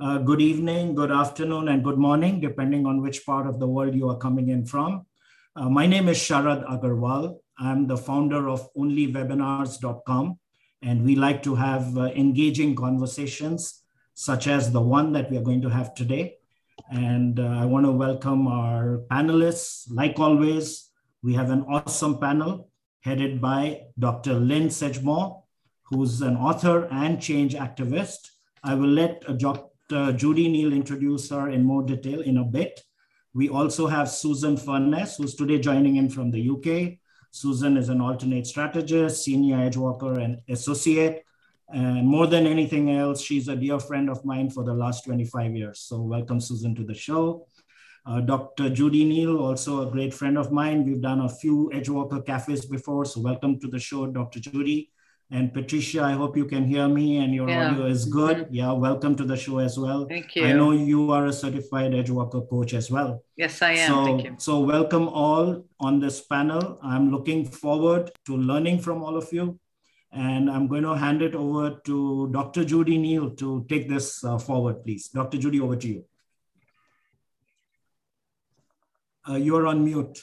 Uh, good evening, good afternoon, and good morning, depending on which part of the world you are coming in from. Uh, my name is Sharad Agarwal. I'm the founder of onlywebinars.com, and we like to have uh, engaging conversations such as the one that we are going to have today. And uh, I want to welcome our panelists. Like always, we have an awesome panel headed by Dr. Lynne Sedgmore, who's an author and change activist. I will let uh, Dr. Judi Neal introduce her in more detail in a bit. We also have Susan Furness, who's today joining in from the UK. Susan is an alternate strategist, senior Edgewalker, and associate. And more than anything else, she's a dear friend of mine for the last 25 years. So welcome, Susan, to the show. Uh, Dr. Judi Neal, also a great friend of mine. We've done a few Edgewalker cafes before, so welcome to the show, Dr. Judi. And Patricia, I hope you can hear me and your yeah. audio is good. Mm-hmm. Yeah, welcome to the show as well. Thank you. I know you are a certified Edgewalker coach as well. Yes, I am. So, Thank you. So welcome all on this panel. I'm looking forward to learning from all of you. And I'm going to hand it over to Dr. Judi Neal to take this uh, forward, please. Dr. Judi, over to you. Uh, you are on mute.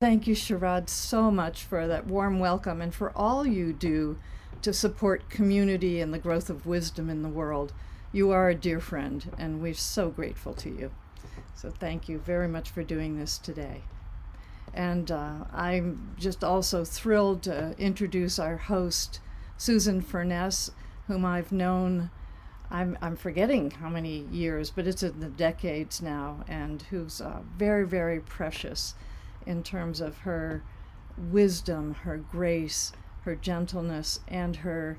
Thank you, Sharad, so much for that warm welcome and for all you do to support community and the growth of wisdom in the world. You are a dear friend, and we're so grateful to you. So, thank you very much for doing this today. And uh, I'm just also thrilled to introduce our host, Susan Furness, whom I've known I'm, I'm forgetting how many years, but it's in the decades now, and who's uh, very, very precious in terms of her wisdom, her grace, her gentleness, and her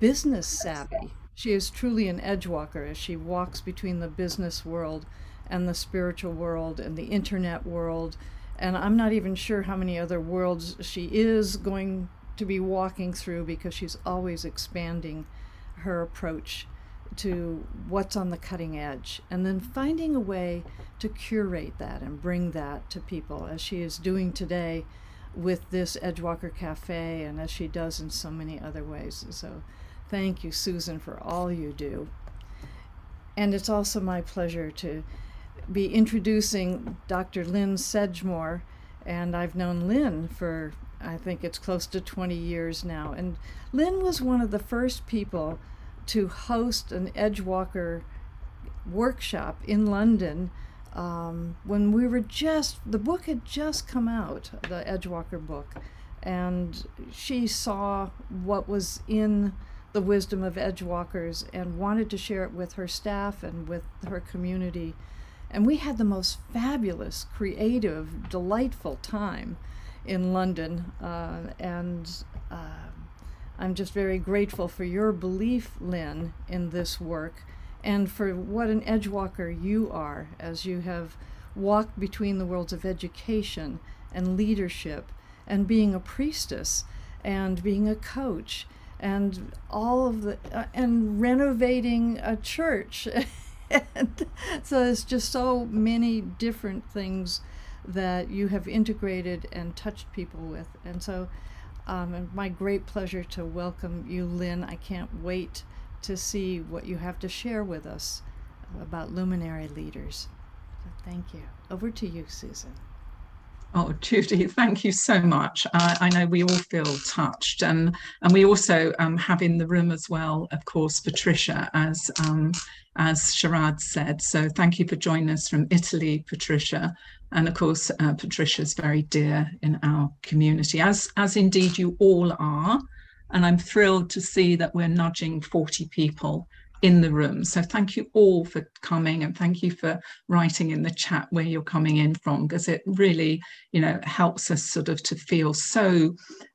business savvy. She is truly an edge walker as she walks between the business world and the spiritual world and the internet world. And I'm not even sure how many other worlds she is going to be walking through because she's always expanding her approach to what's on the cutting edge and then finding a way to curate that and bring that to people as she is doing today with this Edgewalker Cafe and as she does in so many other ways. So thank you, Susan, for all you do. And it's also my pleasure to be introducing Dr. Lynne Sedgmore. And I've known Lynne for, I think it's close to 20 years now. And Lynne was one of the first people to host an Edgewalker workshop in London um, when we were just, the book had just come out, the Edgewalker book, and she saw what was in the wisdom of Edgewalkers and wanted to share it with her staff and with her community. And we had the most fabulous, creative, delightful time in London. Uh, and uh, I'm just very grateful for your belief, Lynne, in this work and for what an edgewalker you are as you have walked between the worlds of education and leadership and being a priestess and being a coach and all of the uh, and renovating a church. So there's just so many different things that you have integrated and touched people with. And so um, and my great pleasure to welcome you, Lynne. I can't wait to see what you have to share with us about luminary leaders. So thank you. Over to you, Susan. Oh, Judi, thank you so much. Uh, I know we all feel touched, and and we also um, have in the room as well, of course, Patricia, as um, as Sharad said. So thank you for joining us from Italy, Patricia. And of course, uh, Patricia's very dear in our community, as, as indeed you all are. And I'm thrilled to see that we're nudging 40 people in the room. So thank you all for coming and thank you for writing in the chat where you're coming in from, because it really, you know, helps us sort of to feel so,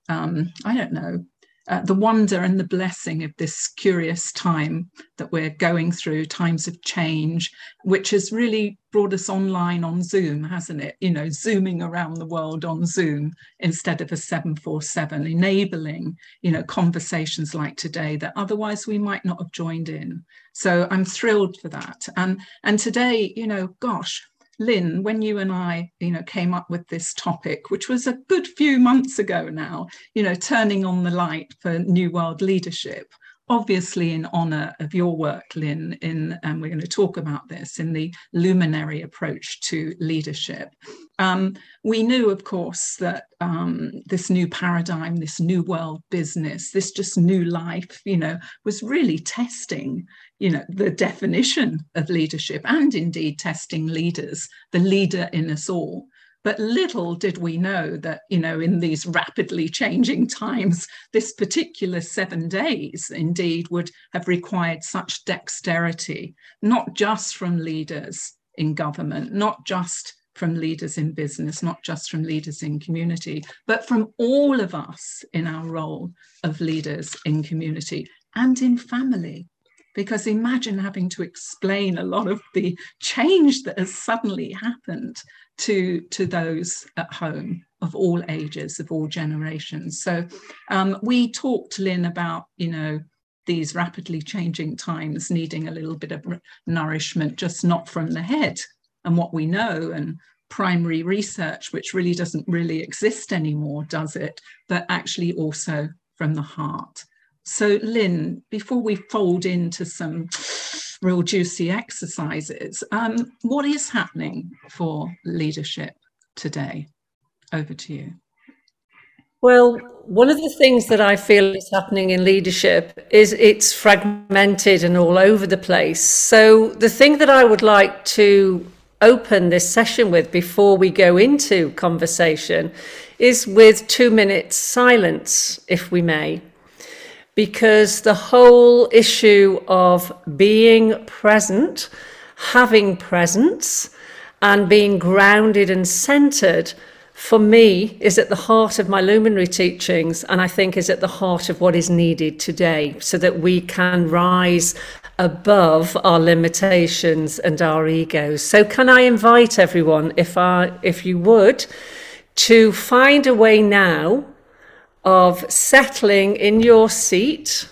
um, I don't know, uh, the wonder and the blessing of this curious time that we're going through, times of change, which has really brought us online on Zoom, hasn't it? You know, zooming around the world on Zoom instead of a 747, enabling, you know, conversations like today that otherwise we might not have joined in. So I'm thrilled for that. And and today, you know, gosh, Lynne, when you and I, you know, came up with this topic, which was a good few months ago now, you know, turning on the light for New World leadership, obviously in honour of your work, Lynne, in, and we're going to talk about this, in the luminary approach to leadership. Um, we knew, of course, that um, this new paradigm, this new world business, this just new life, you know, was really testing, you know, the definition of leadership and indeed testing leaders, the leader in us all. But little did we know that, you know, in these rapidly changing times, this particular seven days indeed would have required such dexterity, not just from leaders in government, not just from leaders in business, not just from leaders in community, but from all of us in our role of leaders in community and in family. Because imagine having to explain a lot of the change that has suddenly happened to, to those at home of all ages, of all generations. So um, we talked, Lynne, about, you know, these rapidly changing times needing a little bit of nourishment, just not from the head and what we know and primary research, which really doesn't really exist anymore, does it? But actually also from the heart. So, Lynne, before we fold into some real juicy exercises. Um, what is happening for leadership today? Over to you. Well, one of the things that I feel is happening in leadership is it's fragmented and all over the place. So, the thing that I would like to open this session with before we go into conversation is with two minutes silence, if we may because the whole issue of being present, having presence, and being grounded and centered for me is at the heart of my luminary teachings and I think is at the heart of what is needed today so that we can rise above our limitations and our egos. So can I invite everyone if I if you would to find a way now of settling in your seat,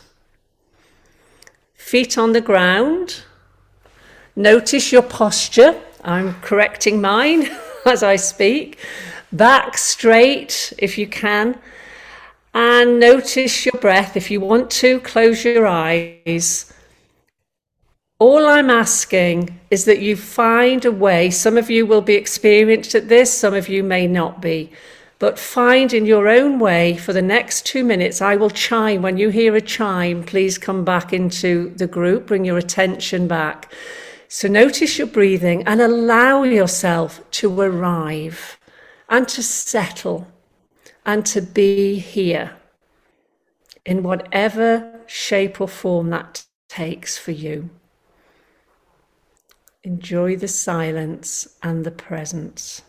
feet on the ground. Notice your posture. I'm correcting mine as I speak. Back straight if you can. And notice your breath. If you want to, close your eyes. All I'm asking is that you find a way. Some of you will be experienced at this, some of you may not be but find in your own way for the next two minutes. I will chime. When you hear a chime, please come back into the group, bring your attention back. So notice your breathing and allow yourself to arrive and to settle and to be here in whatever shape or form that takes for you. Enjoy the silence and the presence.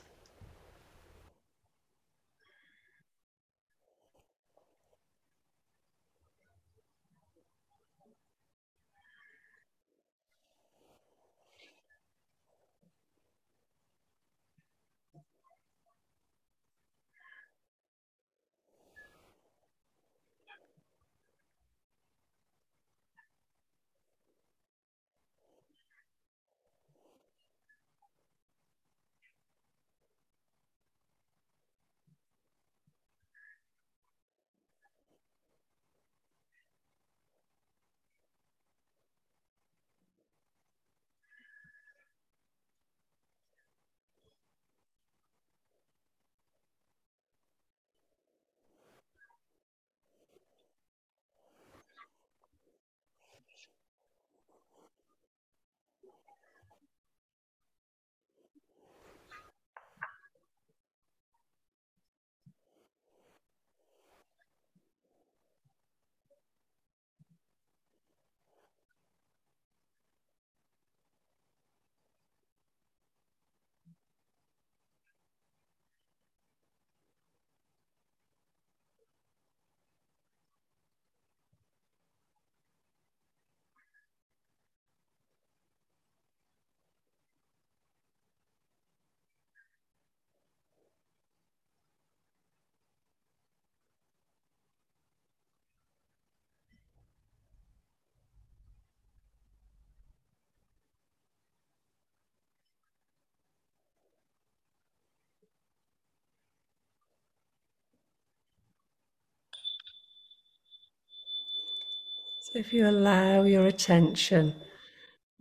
If you allow your attention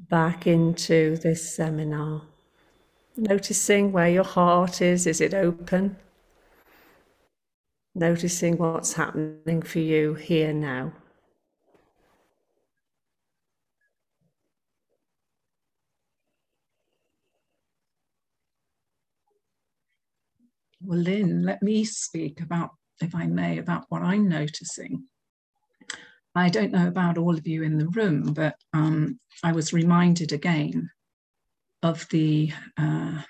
back into this seminar, noticing where your heart is, is it open? Noticing what's happening for you here now. Well, Lynne, let me speak about, if I may, about what I'm noticing. I don't know about all of you in the room, but um, I was reminded again of the uh,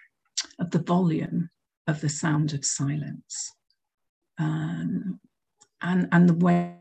of the volume of the sound of silence, um, and and the way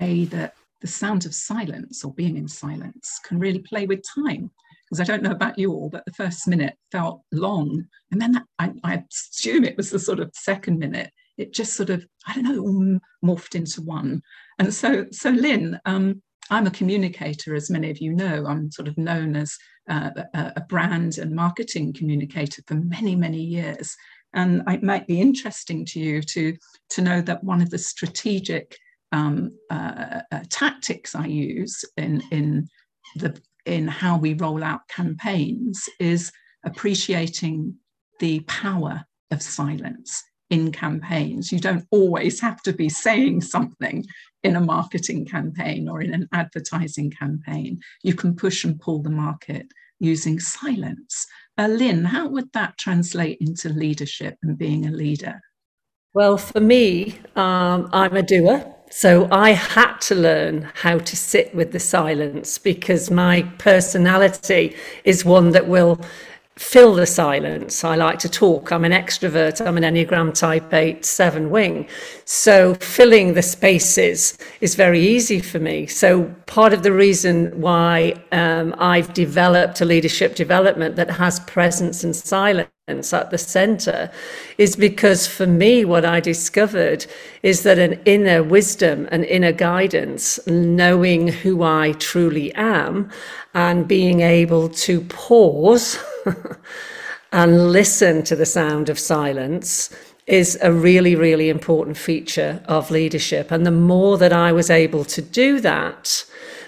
that the sound of silence or being in silence can really play with time. Because I don't know about you all, but the first minute felt long, and then that, I, I assume it was the sort of second minute it just sort of I don't know morphed into one. And so so Lynne, um, I'm a communicator, as many of you know. I'm sort of known as uh, a, brand and marketing communicator for many many years. And it might be interesting to you to to know that one of the strategic um, uh, uh, tactics I use in in the in how we roll out campaigns is appreciating the power of silence in campaigns. You don't always have to be saying something in a marketing campaign or in an advertising campaign. You can push and pull the market using silence. Uh, Lynne, how would that translate into leadership and being a leader? Well, for me, um, I'm a doer. So I had to learn how to sit with the silence because my personality is one that will fill the silence. I like to talk. I'm an extrovert. I'm an Enneagram type 8 7 wing. So filling the spaces is very easy for me. So part of the reason why um, I've developed a leadership development that has presence and silence at the center is because for me, what I discovered is that an inner wisdom, an inner guidance, knowing who I truly am, and being able to pause and listen to the sound of silence is a really, really important feature of leadership. And the more that I was able to do that,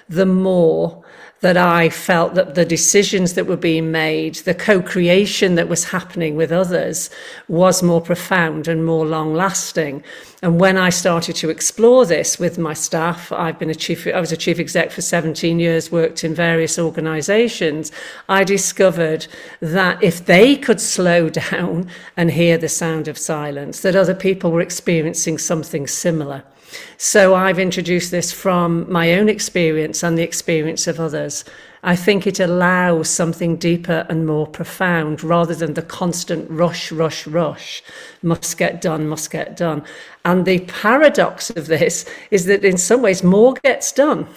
the more that I felt that the decisions that were being made, the co creation that was happening with others, was more profound and more long lasting. And when I started to explore this with my staff, I've been a chief, I was a chief exec for 17 years, worked in various organizations. I discovered that if they could slow down and hear the sound of silence, that other people were experiencing something similar. So I've introduced this from my own experience and the experience of others. I think it allows something deeper and more profound rather than the constant rush, rush, rush, must get done, must get done. And the paradox of this is that in some ways more gets done.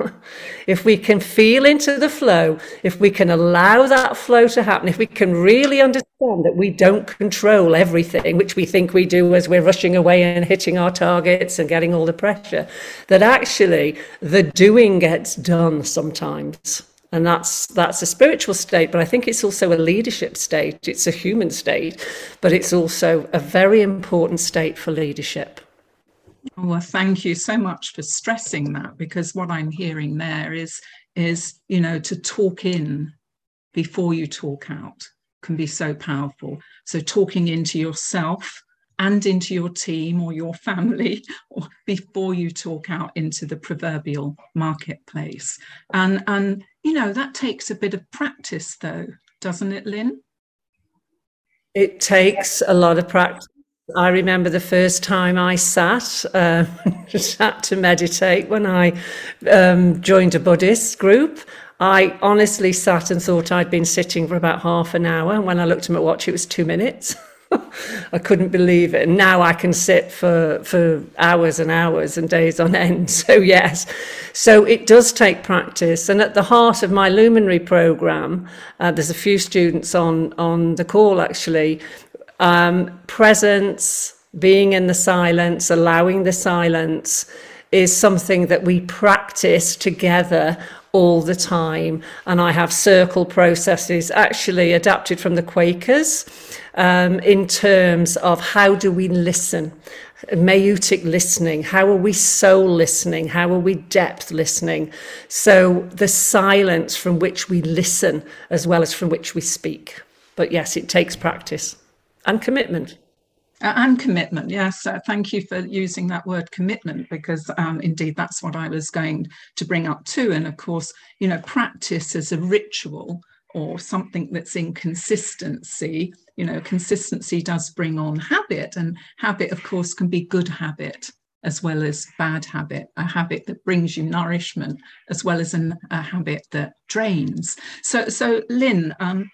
if we can feel into the flow, if we can allow that flow to happen, if we can really understand that we don't control everything, which we think we do as we're rushing away and hitting our targets and getting all the pressure, that actually the doing gets done sometimes and that's that's a spiritual state but i think it's also a leadership state. It's a human state but it's also a very important state for leadership. Oh, well thank you so much for stressing that because what i'm hearing there is is you know to talk in before you talk out can be so powerful. So talking into yourself and into your team or your family or before you talk out into the proverbial marketplace. And and you know that takes a bit of practice though doesn't it lynne it takes a lot of practice I remember the first time I sat uh, sat to meditate when I um, joined a Buddhist group. I honestly sat and thought I'd been sitting for about half an hour. And when I looked at my watch, it was two minutes. I couldn't believe it. And now I can sit for, for hours and hours and days on end. So, yes. So, it does take practice. And at the heart of my luminary program, uh, there's a few students on, on the call actually. Um, presence, being in the silence, allowing the silence is something that we practice together all the time. And I have circle processes actually adapted from the Quakers um, in terms of how do we listen? meutic listening how are we soul listening how are we depth listening so the silence from which we listen as well as from which we speak but yes it takes practice and commitment uh, and commitment, yes. Uh, thank you for using that word commitment because um, indeed that's what I was going to bring up too. And of course, you know, practice as a ritual or something that's in consistency. You know, consistency does bring on habit, and habit, of course, can be good habit as well as bad habit, a habit that brings you nourishment as well as an, a habit that drains. So, so Lynne, um,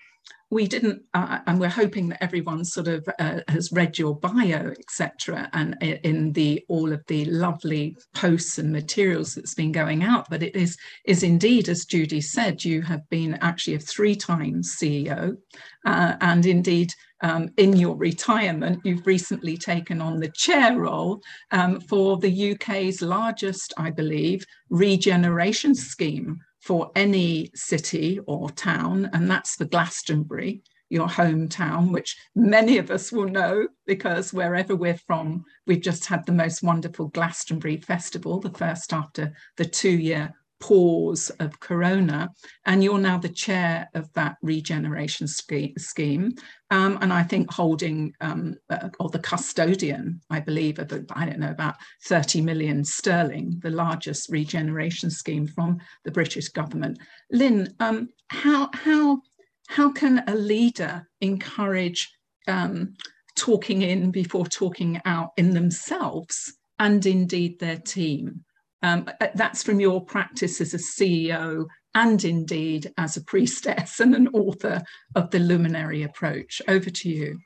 we didn't, uh, and we're hoping that everyone sort of uh, has read your bio, etc., and in the all of the lovely posts and materials that's been going out. But it is is indeed, as Judi said, you have been actually a three times CEO, uh, and indeed. Um, in your retirement, you've recently taken on the chair role um, for the UK's largest, I believe, regeneration scheme for any city or town, and that's for Glastonbury, your hometown, which many of us will know because wherever we're from, we've just had the most wonderful Glastonbury Festival, the first after the two year pause of corona and you're now the chair of that regeneration scheme. Um, and i think holding um, uh, or the custodian i believe of the, i don't know about 30 million sterling the largest regeneration scheme from the british government. Lynne um, how how how can a leader encourage um, talking in before talking out in themselves and indeed their team um, uh, that's from your practice as a CEO and indeed as a priestess and an author of the luminary approach. Over to you.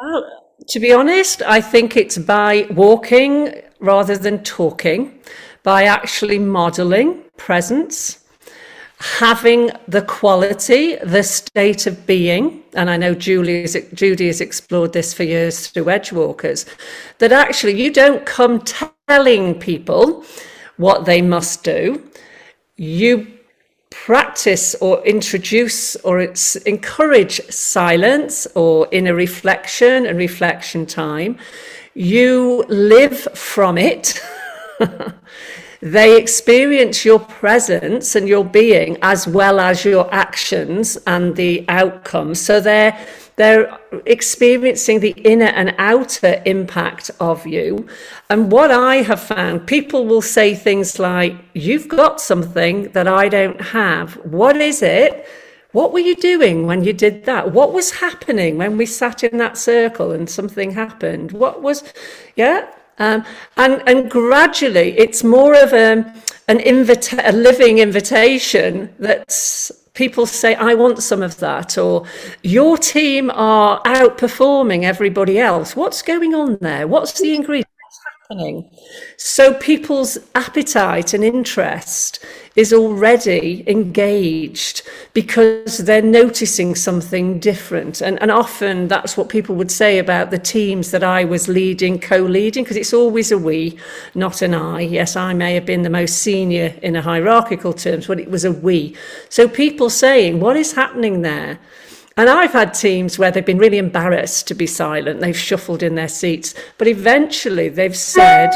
Well, to be honest, I think it's by walking rather than talking, by actually modeling presence, having the quality, the state of being, and I know Julie is, Judi has explored this for years through Edgewalkers, that actually you don't come telling people what they must do. You practice or introduce or encourage silence or inner reflection and reflection time. You live from it. they experience your presence and your being as well as your actions and the outcomes. So they're they're experiencing the inner and outer impact of you. And what I have found, people will say things like, You've got something that I don't have. What is it? What were you doing when you did that? What was happening when we sat in that circle and something happened? What was, yeah? Um, and, and gradually, it's more of a, an invita- a living invitation that's people say, I want some of that, or your team are outperforming everybody else. What's going on there? What's the ingredient? Happening. So people's appetite and interest is already engaged because they're noticing something different. And, and often that's what people would say about the teams that I was leading, co leading, because it's always a we, not an I. Yes, I may have been the most senior in a hierarchical terms, but it was a we. So people saying, What is happening there? And I've had teams where they've been really embarrassed to be silent. They've shuffled in their seats, but eventually they've said,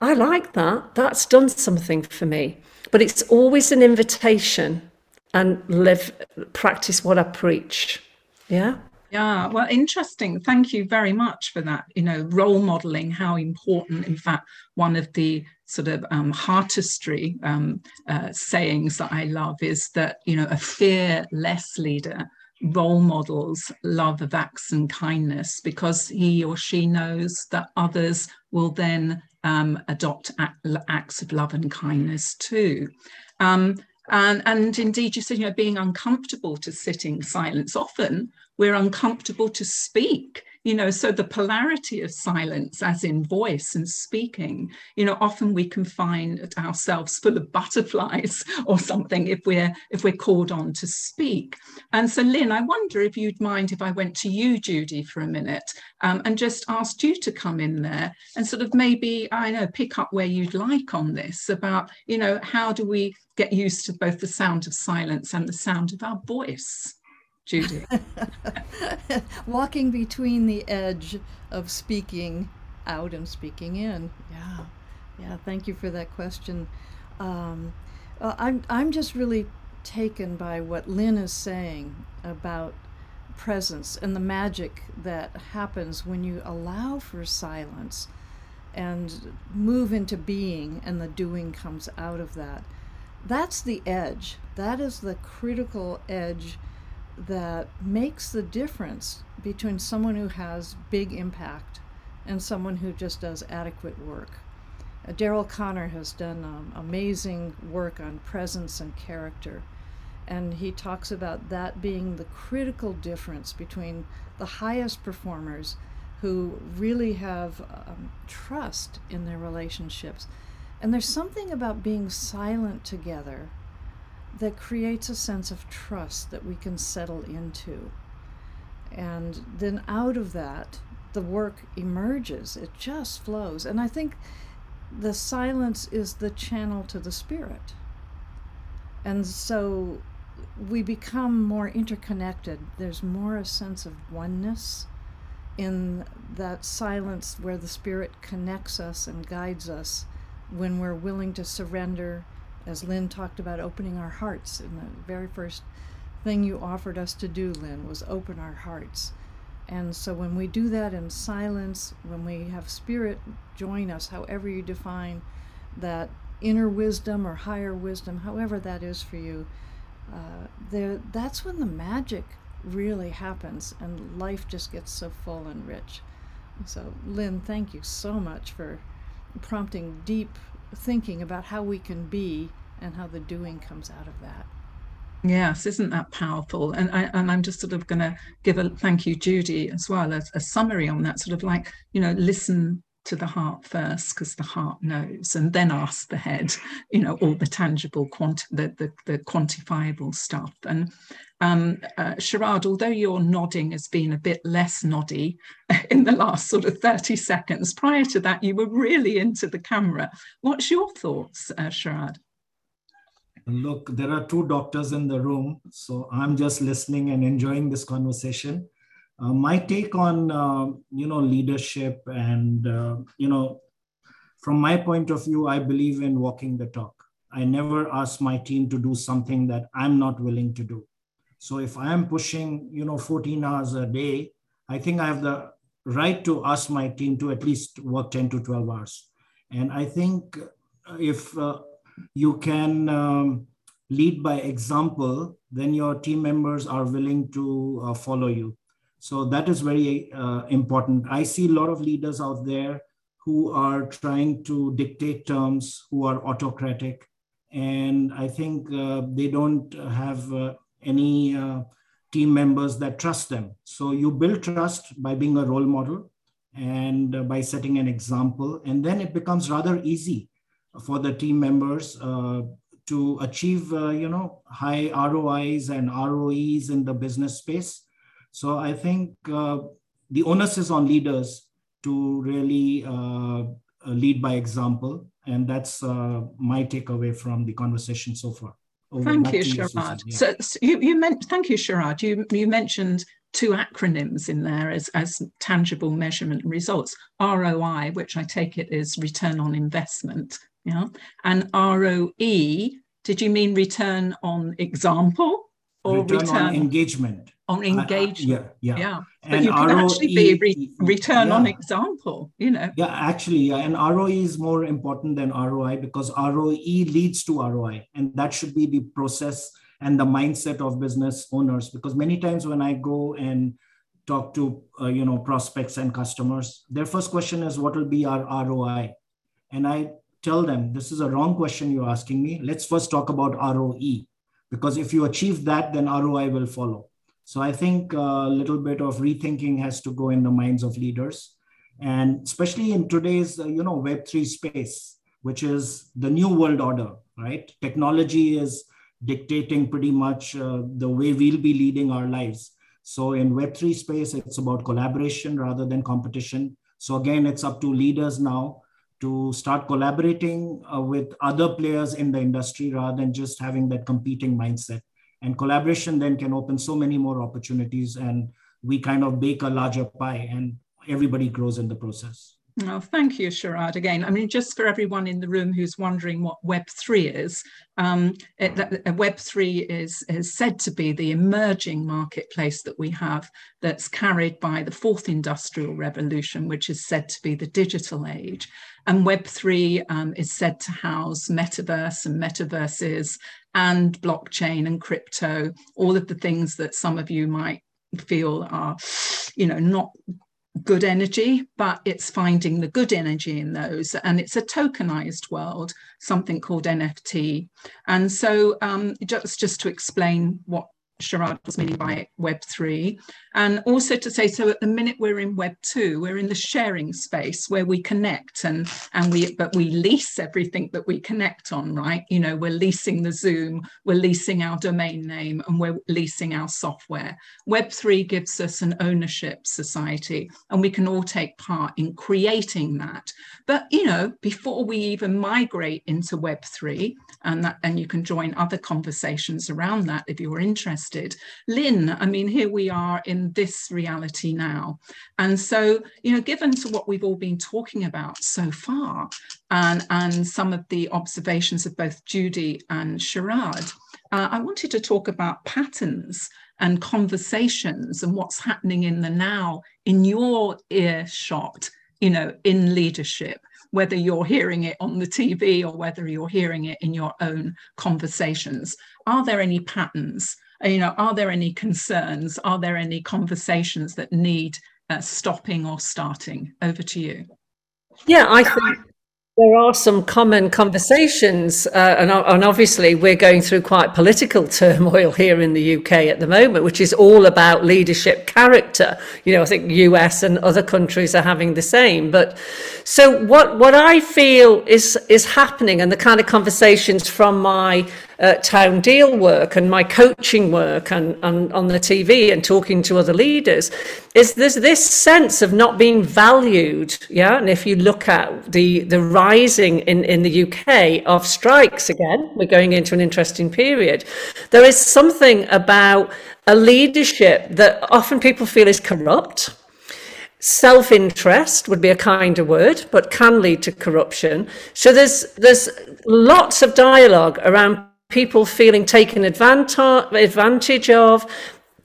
I like that. That's done something for me. But it's always an invitation and live, practice what I preach. Yeah. Yeah, well, interesting. Thank you very much for that. You know, role modeling, how important, in fact, one of the sort of um, heartistry um, uh, sayings that I love is that, you know, a fearless leader role models love of acts and kindness because he or she knows that others will then um, adopt acts of love and kindness too. Um, and, and indeed, you said, you know, being uncomfortable to sit in silence. Often we're uncomfortable to speak you know so the polarity of silence as in voice and speaking you know often we can find ourselves full of butterflies or something if we're if we're called on to speak. And so lynne i wonder if you'd mind if i went to you judi for a minute um, and just asked you to come in there and sort of maybe i know pick up where you'd like on this about you know how do we get used to both the sound of silence and the sound of our voice Judi. Walking between the edge of speaking out and speaking in. Yeah, yeah. Thank you for that question. Um, I'm I'm just really taken by what Lynne is saying about presence and the magic that happens when you allow for silence and move into being and the doing comes out of that. That's the edge. That is the critical edge that makes the difference between someone who has big impact and someone who just does adequate work. Uh, Daryl Conner has done um, amazing work on presence and character, and he talks about that being the critical difference between the highest performers who really have um, trust in their relationships. And there's something about being silent together that creates a sense of trust that we can settle into. And then out of that, the work emerges, it just flows. And I think the silence is the channel to the spirit. And so we become more interconnected. There's more a sense of oneness in that silence where the Spirit connects us and guides us when we're willing to surrender, as Lynne talked about opening our hearts. And the very first thing you offered us to do, Lynne, was open our hearts. And so when we do that in silence, when we have Spirit join us, however you define that inner wisdom or higher wisdom, however that is for you, uh, there, that's when the magic really happens and life just gets so full and rich. So, Lynne, thank you so much for prompting deep thinking about how we can be and how the doing comes out of that. Yes, isn't that powerful? And I and I'm just sort of going to give a thank you, Judi, as well as a summary on that. Sort of like you know, listen to the heart first because the heart knows and then ask the head you know all the tangible the, the, the quantifiable stuff and um, uh, Sharad, although your nodding has been a bit less noddy in the last sort of 30 seconds, prior to that, you were really into the camera. What's your thoughts, uh? Look, there are two doctors in the room, so I'm just listening and enjoying this conversation. Uh, my take on uh, you know leadership and uh, you know from my point of view i believe in walking the talk. I never ask my team to do something that i'm not willing to do. So if i am pushing you know 14 hours a day i think i have the right to ask my team to at least work 10 to 12 hours. And i think if uh, you can um, lead by example then your team members are willing to uh, follow you so that is very uh, important. I see a lot of leaders out there who are trying to dictate terms, who are autocratic. And I think uh, they don't have uh, any uh, team members that trust them. So you build trust by being a role model and uh, by setting an example. And then it becomes rather easy for the team members uh, to achieve, you know, high ROIs and ROEs in the business space so I think uh, the onus is on leaders to really uh, lead by example. And that's uh, my takeaway from the conversation so far. Over thank you, Sharad. Yeah. So, so, you, you meant, thank you, Sharad. You, you mentioned two acronyms in there as, as tangible measurement results ROI, which I take it is return on investment, yeah, and ROE. Did you mean return on example or return, return on engagement? on engagement. Uh, yeah, yeah. yeah. But and you can ROE, actually be re- return yeah. on example, you know. Yeah, actually, yeah. And ROE is more important than ROI because ROE leads to ROI. And that should be the process and the mindset of business owners. Because many times when I go and talk to uh, you know prospects and customers, their first question is what will be our ROI? And I tell them this is a wrong question you're asking me. Let's first talk about ROE. Because if you achieve that, then ROI will follow so I think a little bit of rethinking has to go in the minds of leaders, and especially in today's uh, you know Web three space, which is the new world order. Right, technology is dictating pretty much uh, the way we'll be leading our lives. So in Web3 space, it's about collaboration rather than competition. So again, it's up to leaders now to start collaborating uh, with other players in the industry rather than just having that competing mindset. And collaboration then can open so many more opportunities and we kind of bake a larger pie and everybody grows in the process Oh, thank you, Sharad. Again, I mean, just for everyone in the room who's wondering what Web3 is, um, it, Web3 is, is said to be the emerging marketplace that we have that's carried by the fourth industrial revolution, which is said to be the digital age. And Web3 um, is said to house metaverse and metaverses and blockchain and crypto, all of the things that some of you might feel are, you know, not good energy, but it's finding the good energy in those. And it's a tokenized world, something called NFT. And so um, just, just to explain what Sharad was meaning by Web3. And also to say, so at the minute we're in Web2, we're in the sharing space where we connect and, and we, but we lease everything that we connect on, right? You know, we're leasing the Zoom, we're leasing our domain name and we're leasing our software. Web3 gives us an ownership society and we can all take part in creating that. But, you know, before we even migrate into Web3, and that, and you can join other conversations around that if you're interested. Lynne, I mean, here we are in this reality now. And so, you know, given to what we've all been talking about so far, and, and some of the observations of both Judi and Sharad, uh, I wanted to talk about patterns and conversations and what's happening in the now in your earshot, you know, in leadership whether you're hearing it on the TV or whether you're hearing it in your own conversations. Are there any patterns? You know, are there any concerns? Are there any conversations that need uh, stopping or starting? Over to you. Yeah, I think there are some common conversations, uh, and, and, obviously we're going through quite political turmoil here in the UK at the moment, which is all about leadership character. You know, I think US and other countries are having the same. But so what what I feel is is happening, and the kind of conversations from my uh, town deal work and my coaching work and, and on the TV and talking to other leaders is there's this sense of not being valued. Yeah. And if you look at the, the rising in, in the UK of strikes again, we're going into an interesting period. There is something about a leadership that often people feel is corrupt self interest would be a kinder word, but can lead to corruption. So there's there's lots of dialogue around people feeling taken advantage of.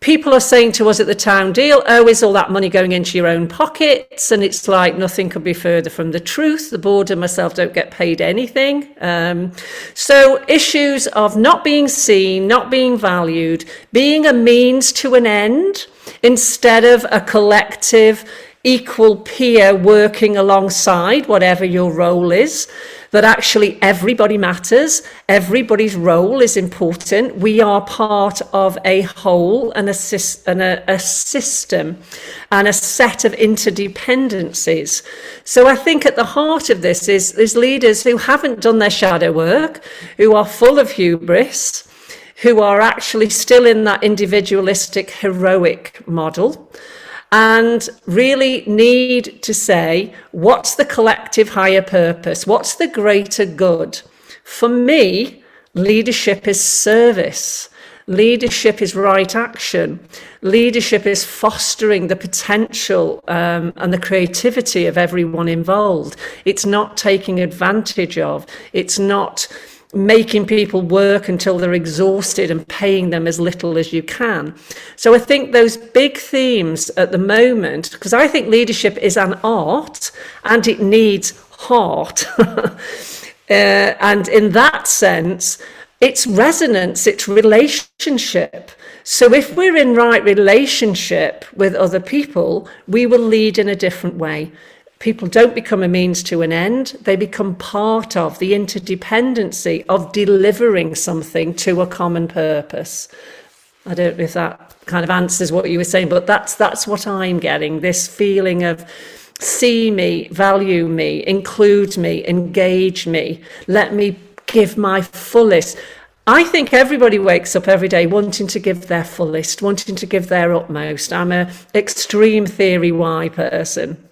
People are saying to us at the town deal, oh, is all that money going into your own pockets? And it's like nothing could be further from the truth. The board and myself don't get paid anything. Um, so issues of not being seen, not being valued, being a means to an end instead of a collective equal peer working alongside whatever your role is that actually everybody matters, everybody's role is important. We are part of a whole and a, and a, a system and a set of interdependencies. So I think at the heart of this is, is leaders who haven't done their shadow work, who are full of hubris, who are actually still in that individualistic, heroic model and really need to say, what's the collective higher purpose? What's the greater good? For me, leadership is service. Leadership is right action. Leadership is fostering the potential um, and the creativity of everyone involved. It's not taking advantage of. It's not making people work until they're exhausted and paying them as little as you can. So I think those big themes at the moment, because I think leadership is an art and it needs heart. uh, and in that sense, it's resonance, it's relationship. So if we're in right relationship with other people, we will lead in a different way people don't become a means to an end, they become part of the interdependency of delivering something to a common purpose. I don't know if that kind of answers what you were saying, but that's that's what I'm getting. This feeling of see me, value me, include me, engage me, let me give my fullest. I think everybody wakes up every day wanting to give their fullest, wanting to give their utmost. I'm a extreme theory Y person.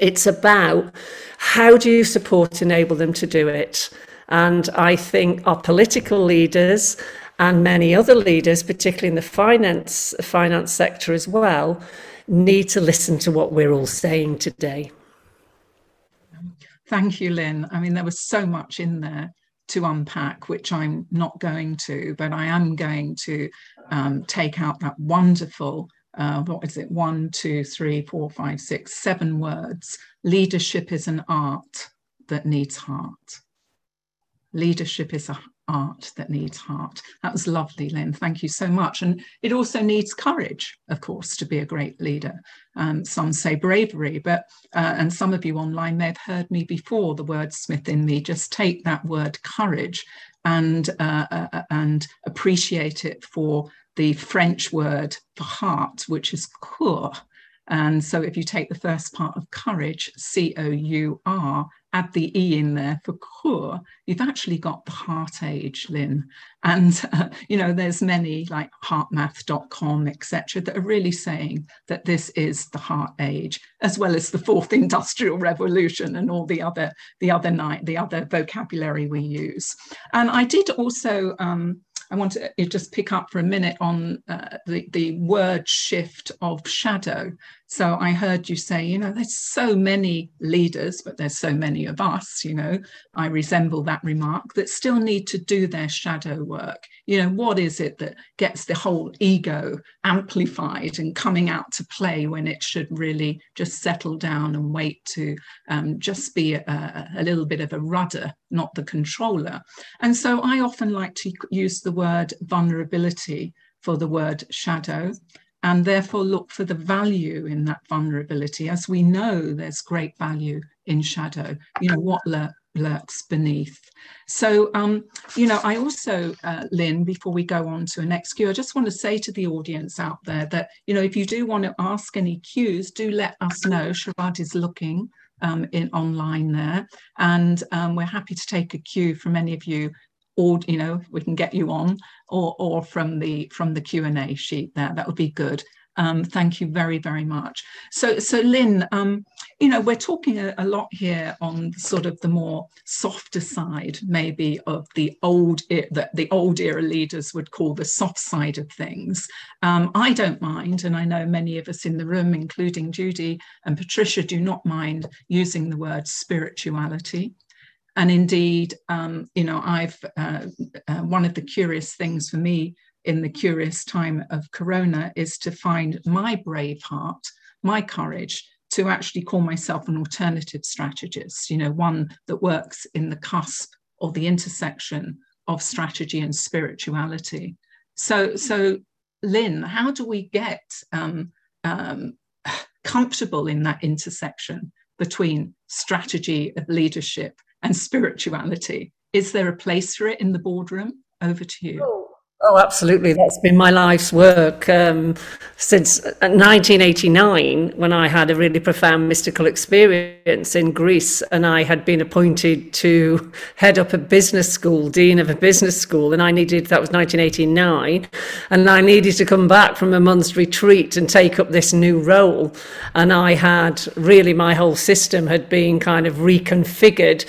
It's about how do you support enable them to do it? And I think our political leaders and many other leaders, particularly in the finance finance sector as well, need to listen to what we're all saying today. Thank you, Lynne. I mean, there was so much in there to unpack, which I'm not going to, but I am going to um, take out that wonderful, uh, what is it, one, two, three, four, five, six, seven words. Leadership is an art that needs heart. Leadership is an art that needs heart. That was lovely, Lynne. Thank you so much. And it also needs courage, of course, to be a great leader. Um, some say bravery, but uh, and some of you online may have heard me before. The wordsmith in me just take that word courage and uh, uh, uh and appreciate it for the French word for heart, which is cour. And so if you take the first part of courage, C O U R, add the E in there for cour, you've actually got the heart age, Lynne. And, uh, you know, there's many like heartmath.com, etc., that are really saying that this is the heart age, as well as the fourth industrial revolution and all the other, the other night, the other vocabulary we use. And I did also um, I want to uh, just pick up for a minute on uh, the, the word shift of shadow. So I heard you say, you know, there's so many leaders, but there's so many of us, you know, I resemble that remark, that still need to do their shadow work. You know, what is it that gets the whole ego amplified and coming out to play when it should really just settle down and wait to um, just be a, a little bit of a rudder, not the controller? And so I often like to use the word vulnerability for the word shadow and therefore look for the value in that vulnerability. As we know, there's great value in shadow. You know, what lur- lurks beneath. So, um, you know, I also, uh, Lynne, before we go on to a next cue, I just want to say to the audience out there that, you know, if you do want to ask any cues, do let us know. Sharad is looking um, in online there, and um, we're happy to take a cue from any of you or you know we can get you on or or from the from the q&a sheet there. That would be good. Um, thank you very very much. So so lynne um, you know we're talking a, a, lot here on sort of the more softer side maybe of the old that the old era leaders would call the soft side of things. Um, i don't mind and i know many of us in the room including judi and patricia do not mind using the word spirituality and indeed, um, you know, I've uh, uh, one of the curious things for me in the curious time of Corona is to find my brave heart, my courage to actually call myself an alternative strategist. You know, one that works in the cusp or the intersection of strategy and spirituality. So, so Lynne, how do we get um, um, comfortable in that intersection between strategy of leadership and spirituality. Is there a place for it in the boardroom? Over to you. Oh, oh absolutely. That's been my life's work um, since 1989 when I had a really profound mystical experience in Greece and I had been appointed to head up a business school, dean of a business school. And I needed, that was 1989, and I needed to come back from a month's retreat and take up this new role. And I had really, my whole system had been kind of reconfigured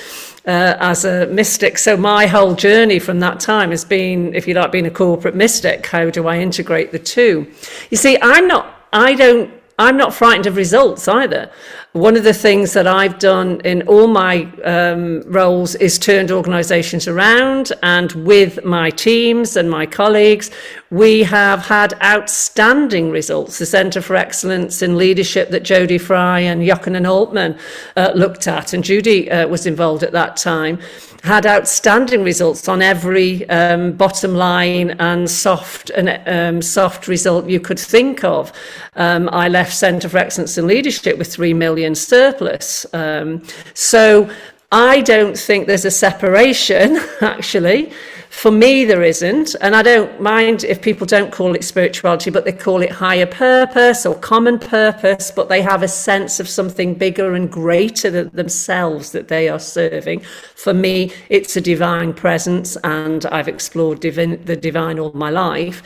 uh, as a mystic. So my whole journey from that time has been, if you like, being a corporate mystic. How do I integrate the two? You see, I'm not, I don't I'm not frightened of results either. One of the things that I've done in all my um, roles is turned organisations around, and with my teams and my colleagues, we have had outstanding results. The Centre for Excellence in Leadership that Jody Fry and Yochanan Altman uh, looked at, and Judi uh, was involved at that time, had outstanding results on every um, bottom line and soft and um, soft result you could think of. Um, I left Centre for Excellence in Leadership with three million surplus. Um, so I don't think there's a separation actually. For me, there isn't. And I don't mind if people don't call it spirituality, but they call it higher purpose or common purpose, but they have a sense of something bigger and greater than themselves that they are serving. For me, it's a divine presence, and I've explored divin- the divine all my life.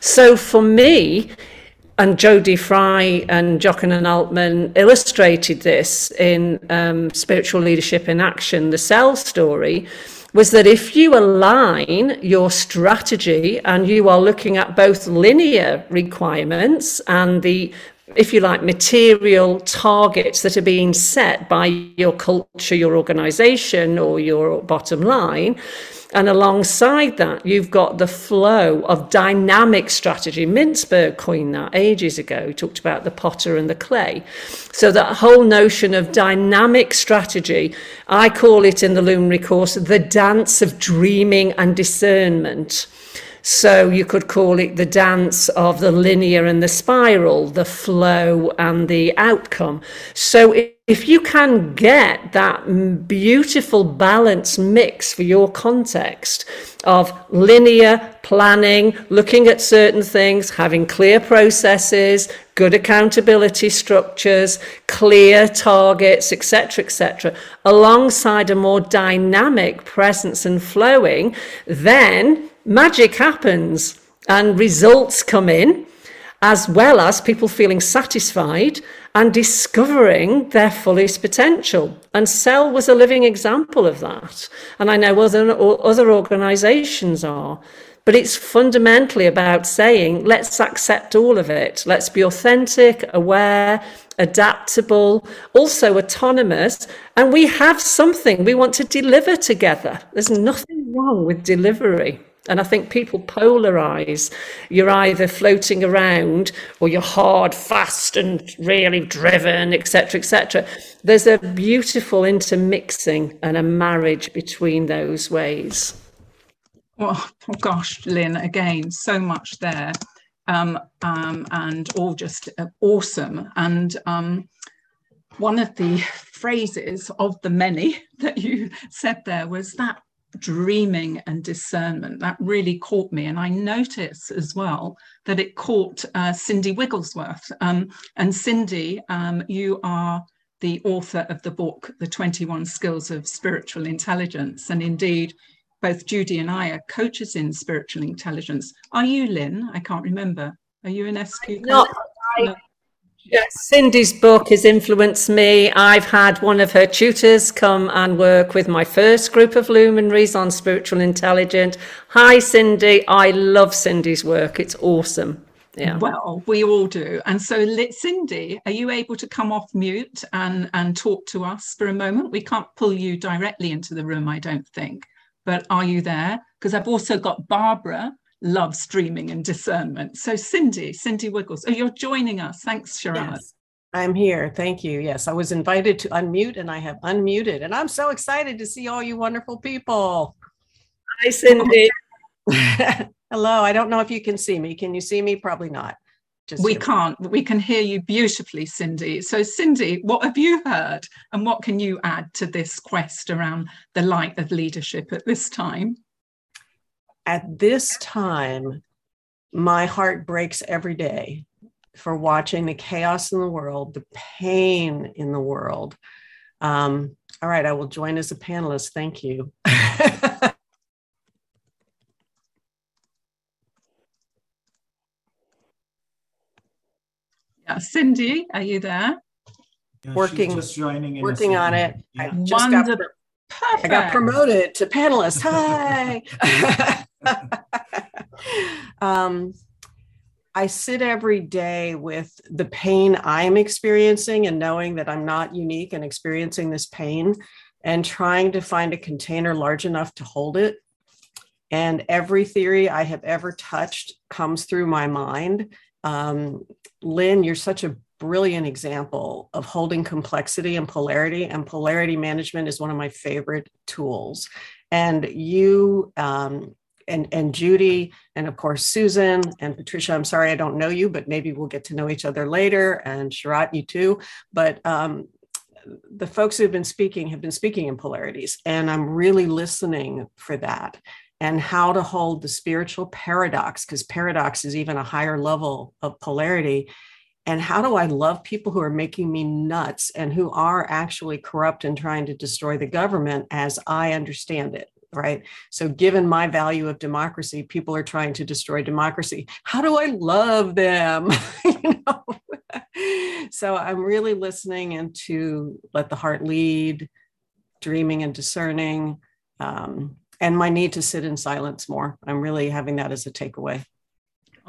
So for me, and Jody Fry and Yochanan Altman illustrated this in um, Spiritual Leadership in Action, the CEL story was that if you align your strategy and you are looking at both linear requirements and the if you like, material targets that are being set by your culture, your organization, or your bottom line. And alongside that, you've got the flow of dynamic strategy. Mintzberg coined that ages ago. He talked about the potter and the clay. So that whole notion of dynamic strategy, I call it in the Luminary course the dance of dreaming and discernment. So you could call it the dance of the linear and the spiral, the flow and the outcome. So if you can get that beautiful balance mix for your context of linear planning, looking at certain things, having clear processes, good accountability structures, clear targets, etc., etc., alongside a more dynamic presence and flowing, then magic happens and results come in, as well as people feeling satisfied and discovering their fullest potential. And CEL was a living example of that. And I know other, other organizations are. But it's fundamentally about saying, let's accept all of it. Let's be authentic, aware, adaptable, also autonomous. And we have something we want to deliver together. There's nothing wrong with delivery. And I think people polarize. You're either floating around or you're hard, fast, and really driven, etc., etc. There's a beautiful intermixing and a marriage between those ways. Oh, oh gosh, Lynne, again, so much there. Um, um, and all just uh, awesome. And um, one of the phrases of the many that you said there was that dreaming and discernment. That really caught me and i noticed as well that it caught uh, cindy wigglesworth. Um, and cindy um, you are the author of the book the 21 skills of spiritual intelligence. And indeed both judi and i are coaches in spiritual intelligence. Are you lynne? I can't remember. Are you an sq not, I, Cindy's book has influenced me. I've had one of her tutors come and work with my first group of luminaries on spiritual intelligence. Hi, Cindy. I love Cindy's work. It's awesome. Yeah. Well, we all do. And so, Cindy, are you able to come off mute and, and talk to us for a moment? We can't pull you directly into the room, I don't think. But are you there? Because I've also got Barbara love streaming and discernment. So, Cindy, Cindy Wiggles, oh, you're joining us. Thanks, Sharad. Yes, I'm here. Thank you. Yes, I was invited to unmute and I have unmuted, and I'm so excited to see all you wonderful people. Hi, Cindy. Hello. I don't know if you can see me. Can you see me? Probably not. Just we can't. We can hear you beautifully, Cindy. So, Cindy, what have you heard, and what can you add to this quest around the light of leadership at this time? At this time, my heart breaks every day for watching the chaos in the world, the pain in the world. Um, all right, I will join as a panelist. Thank you. yeah, Cindy, are you there? Yeah, working, just joining working on it. Yeah. I just got, I got promoted to panelist. Hi. um, I sit every day with the pain I'm experiencing and knowing that I'm not unique and experiencing this pain and trying to find a container large enough to hold it. And every theory I have ever touched comes through my mind. Um, Lynne, you're such a brilliant example of holding complexity and polarity, and polarity management is one of my favorite tools. And you um, and and Judi and of course Susan and Patricia. I'm sorry I don't know you, but maybe we'll get to know each other later. And Sharad, you too. But um, the folks who have been speaking have been speaking in polarities, and I'm really listening for that and how to hold the spiritual paradox because paradox is even a higher level of polarity and how do I love people who are making me nuts and who are actually corrupt and trying to destroy the government as I understand it? right? So, given my value of democracy, people are trying to destroy democracy. How do I love them? you know? so, I'm really listening into let the heart lead, dreaming and discerning, um, and my need to sit in silence more. I'm really having that as a takeaway.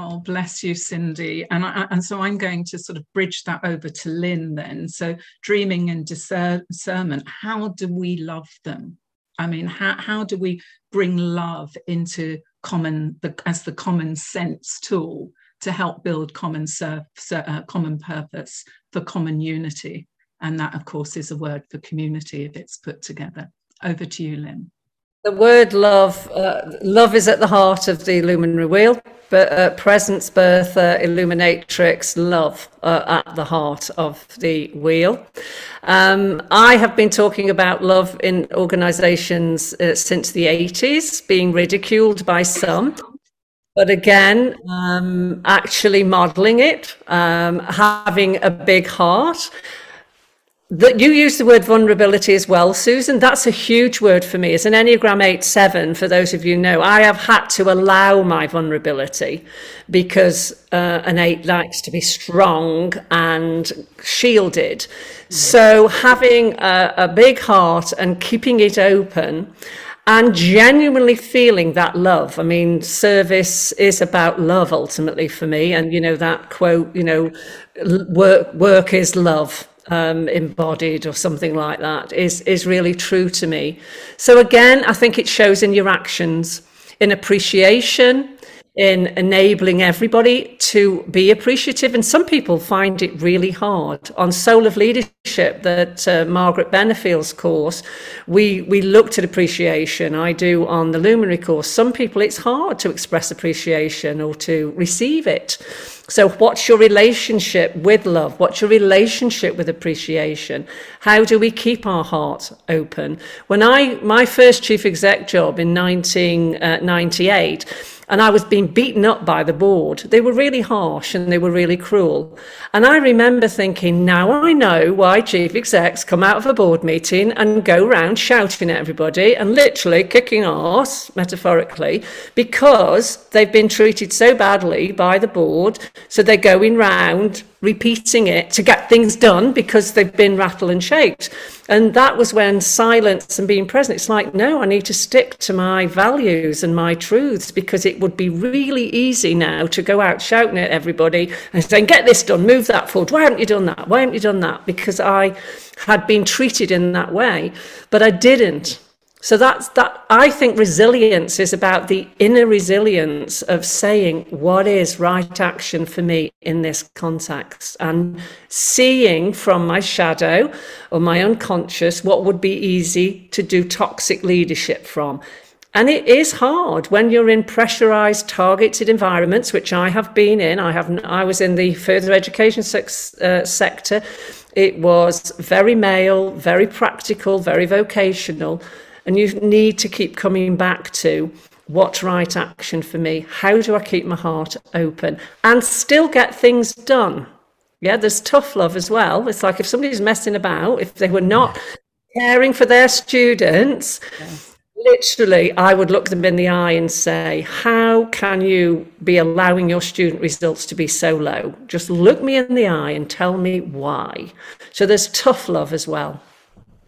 Oh, bless you, Cindy. And I, and so I'm going to sort of bridge that over to Lynne then. So dreaming and discernment, how do we love them? I mean, how, how do we bring love into common the, as the common sense tool to help build common serve, uh, common purpose for common unity? And that, of course, is a word for community if it's put together. Over to you, Lynne. The word love, uh, love is at the heart of the luminary wheel, but uh, presence, birth, uh, illuminatrix, love uh, at the heart of the wheel. Um, I have been talking about love in organizations uh, since the 80s, being ridiculed by some. But again, um, actually modeling it, um, having a big heart, that you use the word vulnerability as well, Susan. That's a huge word for me. As an Enneagram 8 7, for those of you know, I have had to allow my vulnerability because uh, an 8 likes to be strong and shielded. Mm-hmm. So having a, a big heart and keeping it open and genuinely feeling that love. I mean, service is about love ultimately for me. And, you know, that quote, you know, work, work is love um, embodied or something like that is is really true to me. So again, I think it shows in your actions, in appreciation, in enabling everybody to be appreciative. And some people find it really hard. On Soul of Leadership, that uh, Margaret Benefiel's course, we, we looked at appreciation. I do on the Luminary course. Some people, it's hard to express appreciation or to receive it. So, what's your relationship with love? What's your relationship with appreciation? How do we keep our hearts open? When I, my first chief exec job in 1998, and I was being beaten up by the board. They were really harsh and they were really cruel. And I remember thinking, now I know why chief execs come out of a board meeting and go round shouting at everybody and literally kicking arse, metaphorically, because they've been treated so badly by the board. So they're going round repeating it to get things done because they've been rattled and shaked. And that was when silence and being present, it's like, no, I need to stick to my values and my truths because it would be really easy now to go out shouting at everybody and saying, get this done, move that forward. Why haven't you done that? Why haven't you done that? Because I had been treated in that way, but I didn't. So that's that. I think resilience is about the inner resilience of saying what is right action for me in this context and seeing from my shadow or my unconscious what would be easy to do toxic leadership from. And it is hard when you're in pressurized, targeted environments, which I have been in. I have. I was in the further education uh, sector. It was very male, very practical, very vocational and you need to keep coming back to what's right action for me? How do I keep my heart open and still get things done? Yeah, there's tough love as well. It's like if somebody's messing about, if they were not caring for their students, literally, I would look them in the eye and say, How can you be allowing your student results to be so low? Just look me in the eye and tell me why. So there's tough love as well.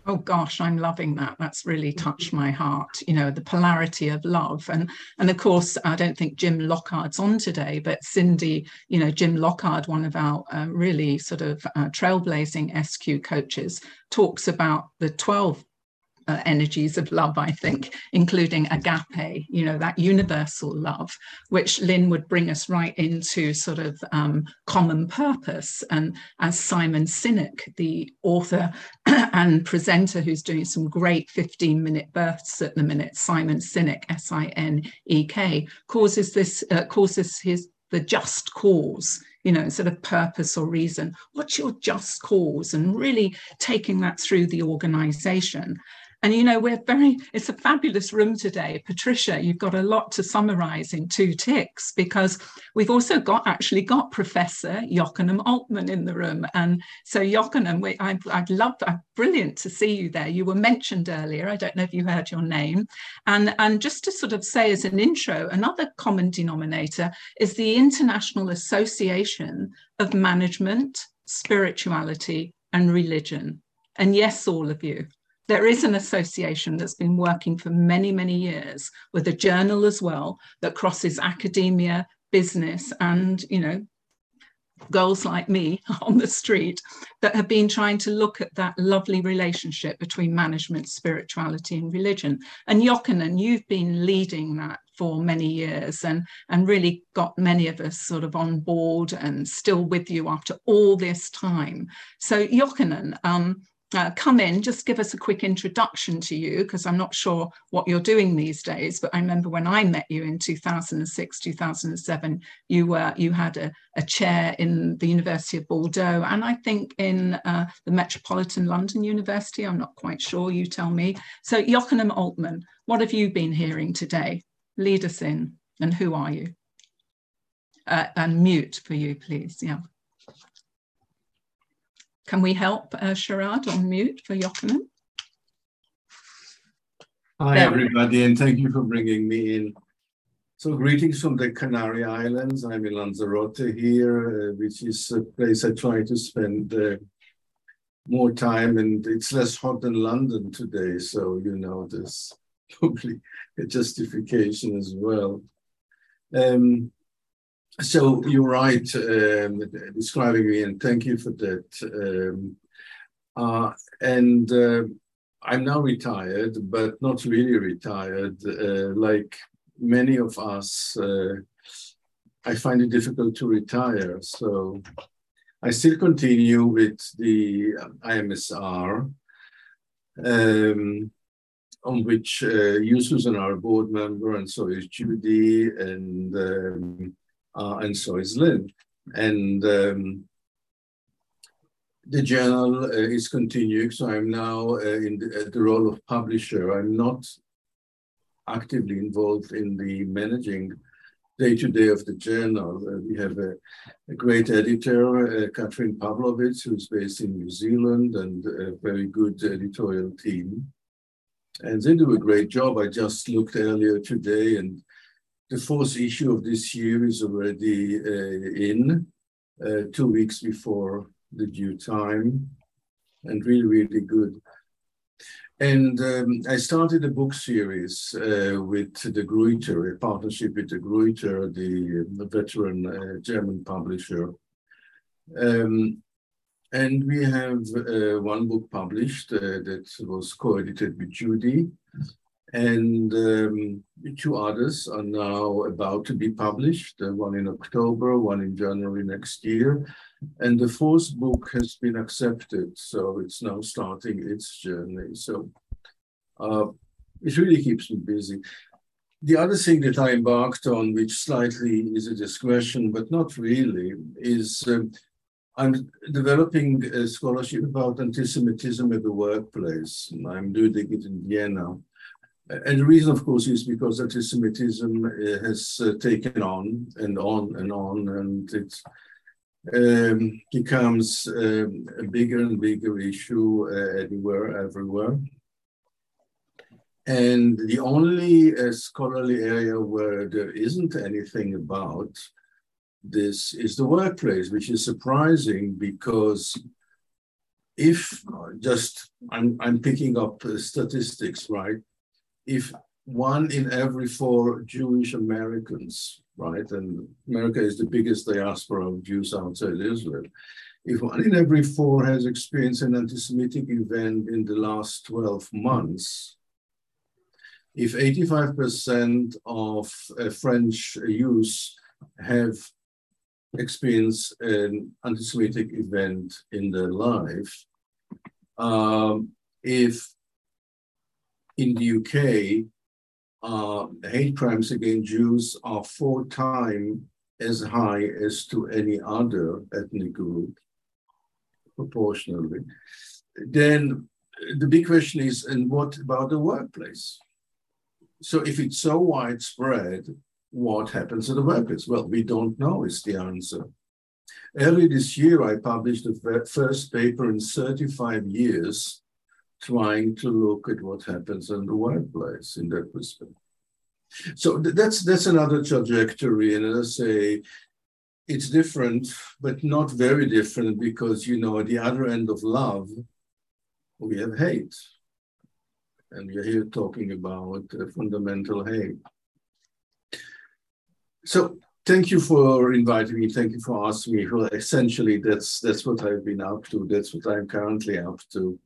Oh gosh, I'm loving that. That's really touched my heart. You know, the polarity of love, and and of course, I don't think Jim Lockard's on today, but Cindy, you know, Jim Lockard, one of our uh, really sort of uh, trailblazing SQ coaches, talks about the 12 uh, energies of love, I think, including agape, you know, that universal love, which Lynne would bring us right into sort of um, common purpose. And as Simon Sinek, the author and presenter who's doing some great 15 minute births at the minute, Simon Sinek, S I N E K, causes this, uh, causes his the just cause you know, instead of purpose or reason. What's your just cause? And really taking that through the organization. And you know, we're very, it's a fabulous room today. Patricia, you've got a lot to summarize in two ticks because we've also got actually got Professor Yochanan Altman in the room. And so, Yochanan, we, I've, I've loved, I'm uh, brilliant to see you there. You were mentioned earlier. I don't know if you heard your name. And, and just to sort of say as an intro, another common denominator is the International Association of Management, Spirituality, and Religion. And yes, all of you, there is an association that's been working for many, many years with a journal as well that crosses academia, business and you know girls like me on the street that have been trying to look at that lovely relationship between management, spirituality, and religion. And Yochanan, you've been leading that for many years and, and really got many of us sort of on board and still with you after all this time. So, Yochanan, um, uh, come in, just give us a quick introduction to you, because I'm not sure what you're doing these days. But I remember when I met you in 2006, 2007, you were you had a, a chair in the University of Bordeaux, and I think in uh, the Metropolitan London University. I'm not quite sure. You tell me. So, Yochanan Altman, what have you been hearing today? Lead us in, and who are you? Uh, and mute for you, please. Yeah. Can we help uh, Sharad on mute for Yochanan? Hi, there. everybody, and thank you for bringing me in. So greetings from the Canary Islands. I'm in Lanzarote here, uh, which is a place I try to spend uh, more time, and it's less hot than London today. So, you know, there's probably a justification as well. Um, so you're right um, describing me, and thank you for that. Um, uh, and uh, I'm now retired, but not really retired. Uh, like many of us, uh, I find it difficult to retire. So I still continue with the IMSR, um, on which uh, you, Susan, are a board member, and so is Judi, and um, uh, and so is Lynne. And um, the journal uh, is continuing, so I'm now uh, in the, the, role of publisher. I'm not actively involved in the managing day-to-day of the journal. Uh, we have a, a great editor, uh, Kathryn Pavlovich, who's based in New Zealand, and a very good editorial team. And they do a great job. I just looked earlier today and the fourth issue of this year is already uh, in, uh, two weeks before the due time, and really, really good. And um, I started a book series uh, with De Gruyter, a partnership with De Gruyter, the, the veteran uh, German publisher. Um, and we have uh, one book published uh, that was co-edited with Judi, and um, two others are now about to be published, one in October, one in January next year. And the fourth book has been accepted, so it's now starting its journey. So uh, it really keeps me busy. The other thing that I embarked on, which slightly is a discretion, but not really, is um, I'm developing a scholarship about anti-Semitism at the workplace. I'm doing it in Vienna. And the reason, of course, is because anti-Semitism uh, has uh, taken on and on and on, and it um, becomes um, a bigger and bigger issue uh, anywhere, everywhere. And the only uh, scholarly area where there isn't anything about this is the workplace, which is surprising because if just I'm, I'm picking up uh, statistics, right? If one in every four Jewish Americans, right, and America is the biggest diaspora of Jews outside Israel, if one in every four has experienced an anti-Semitic event in the last 12 months, if 85% of uh, French youth have experienced an anti-Semitic event in their life, um, if in the UK, uh, hate crimes against Jews are four times as high as to any other ethnic group, proportionally. Then the big question is, and what about the workplace? So if it's so widespread, what happens at the workplace? Well, we don't know is the answer. Early this year, I published the first paper in 35 years trying to look at what happens in the workplace in that respect. So that's that's another trajectory, and as I say, it's different, but not very different because you know at the other end of love, we have hate, and we're here talking about uh, fundamental hate. So thank you for inviting me. Thank you for asking me. Well, essentially, that's that's what I've been up to. That's what I'm currently up to.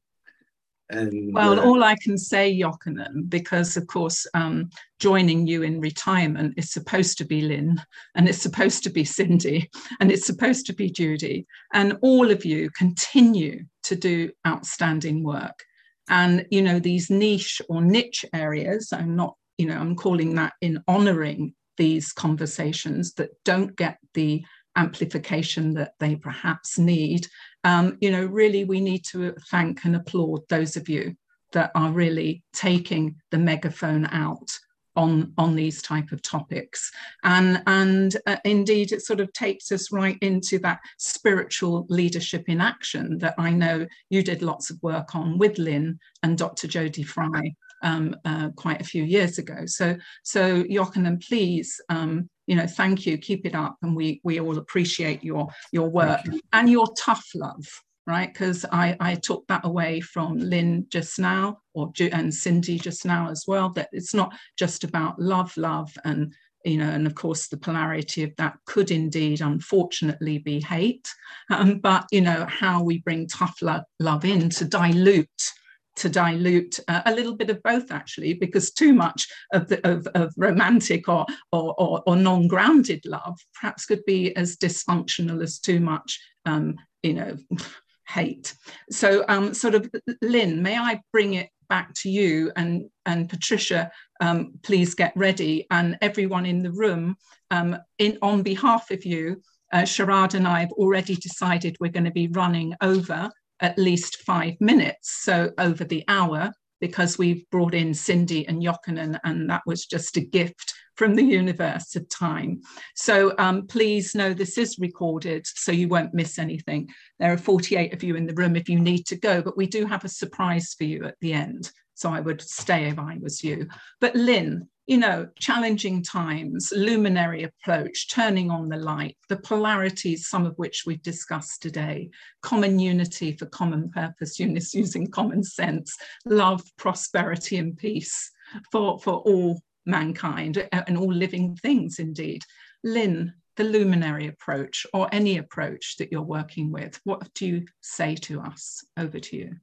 And well, uh, all I can say, Yochanan, because of course, um, joining you in retirement is supposed to be Lynne, and it's supposed to be Cindy, and it's supposed to be Judi, and all of you continue to do outstanding work. And you know these niche or niche areas. I'm not, you know, I'm calling that in honouring these conversations that don't get the amplification that they perhaps need. Um, you know, really, we need to thank and applaud those of you that are really taking the megaphone out on on these type of topics and and uh, indeed it sort of takes us right into that spiritual leadership in action that i know you did lots of work on with lynne and dr jody fry um, uh, quite a few years ago. So, so Yochanan, please, um, you know, thank you, keep it up, and we we all appreciate your your work you. and your tough love, right? Because I I took that away from Lynne just now, or and Cindy just now as well. That it's not just about love, love, and you know, and of course the polarity of that could indeed, unfortunately, be hate. Um, but you know how we bring tough love, love in to dilute to dilute uh, a little bit of both actually because too much of, the, of, of romantic or, or, or, or, non-grounded love perhaps could be as dysfunctional as too much um, you know hate. So um, sort of lynne may i bring it back to you and and patricia um, please get ready and everyone in the room um, in on behalf of you uh, Sharad and I have already decided we're going to be running over at least five minutes, so over the hour, because we've brought in Cindy and Yochanan, and that was just a gift from the universe of time. So um, please know this is recorded, so you won't miss anything. There are 48 of you in the room if you need to go, but we do have a surprise for you at the end. So I would stay if I was you. But Lynne, you know, challenging times, luminary approach, turning on the light, the polarities, some of which we've discussed today, common unity for common purpose, using common sense, love, prosperity, and peace for, for all mankind and all living things indeed. Lynne, the luminary approach or any approach that you're working with, what do you say to us? Over to you.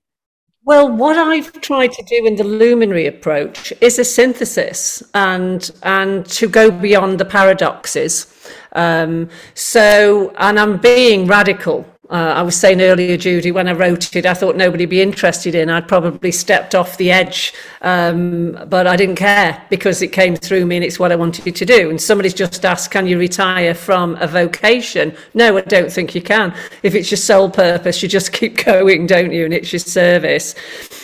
Well, what I've tried to do in the luminary approach is a synthesis and and to go beyond the paradoxes. Um, so, and I'm being radical uh, I was saying earlier, Judi, when I wrote it, I thought nobody'd be interested in. I'd probably stepped off the edge, um, but I didn't care because it came through me and it's what I wanted to do. And somebody's just asked, can you retire from a vocation? No, I don't think you can. If it's your sole purpose, you just keep going, don't you? And it's your service.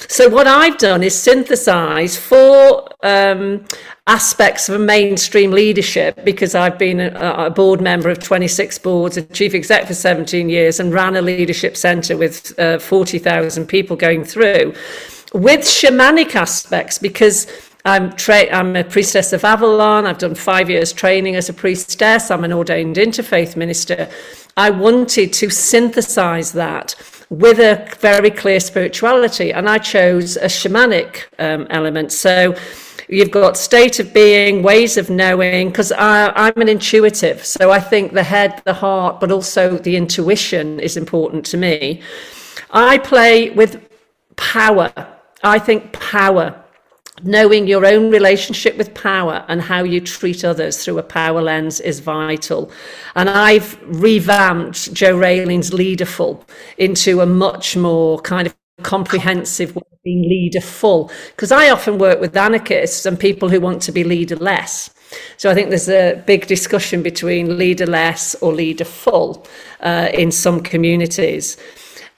So what I've done is synthesize four um, aspects of a mainstream leadership because I've been a, a, board member of 26 boards, a chief exec for 17 years, and ran a leadership centre with uh, 40,000 people going through with shamanic aspects because I'm, tra- I'm a priestess of Avalon. I've done five years training as a priestess. I'm an ordained interfaith minister. I wanted to synthesize that with a very clear spirituality, and I chose a shamanic um, element. So You've got state of being, ways of knowing, because I'm an intuitive. So I think the head, the heart, but also the intuition is important to me. I play with power. I think power knowing your own relationship with power and how you treat others through a power lens is vital. And I've revamped Joe Raelin's Leaderful into a much more kind of comprehensive way of leader full because i often work with anarchists and people who want to be leaderless. So i think there's a big discussion between leaderless or leaderful uh, in some communities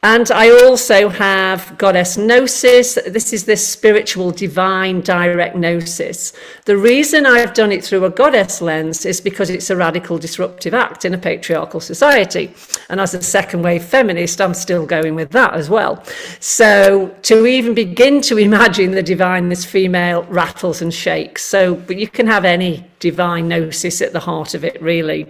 and I also have goddess gnosis. This is this spiritual divine direct gnosis. The reason I've done it through a goddess lens is because it's a radical disruptive act in a patriarchal society. And as a second wave feminist, I'm still going with that as well. So to even begin to imagine the divine as female rattles and shakes. So, but you can have any divine gnosis at the heart of it, really.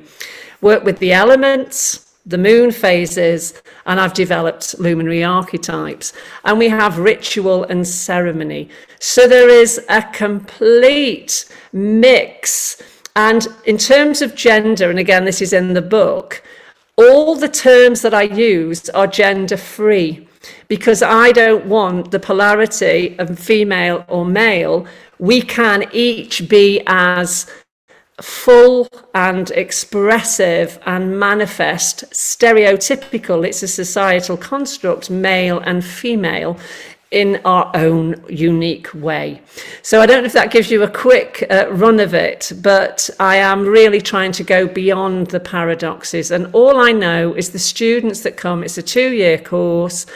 Work with the elements the moon phases, and I've developed luminary archetypes. And we have ritual and ceremony. So there is a complete mix and in terms of gender, and again, this is in the book, all the terms that I use are gender free because I don't want the polarity of female or male. We can each be as full and expressive and manifest stereotypical it's a societal construct male and female in our own unique way. So I don't know if that gives you a quick uh, run of it, but I am really trying to go beyond the paradoxes. And all I know is the students that come, it's a two year course.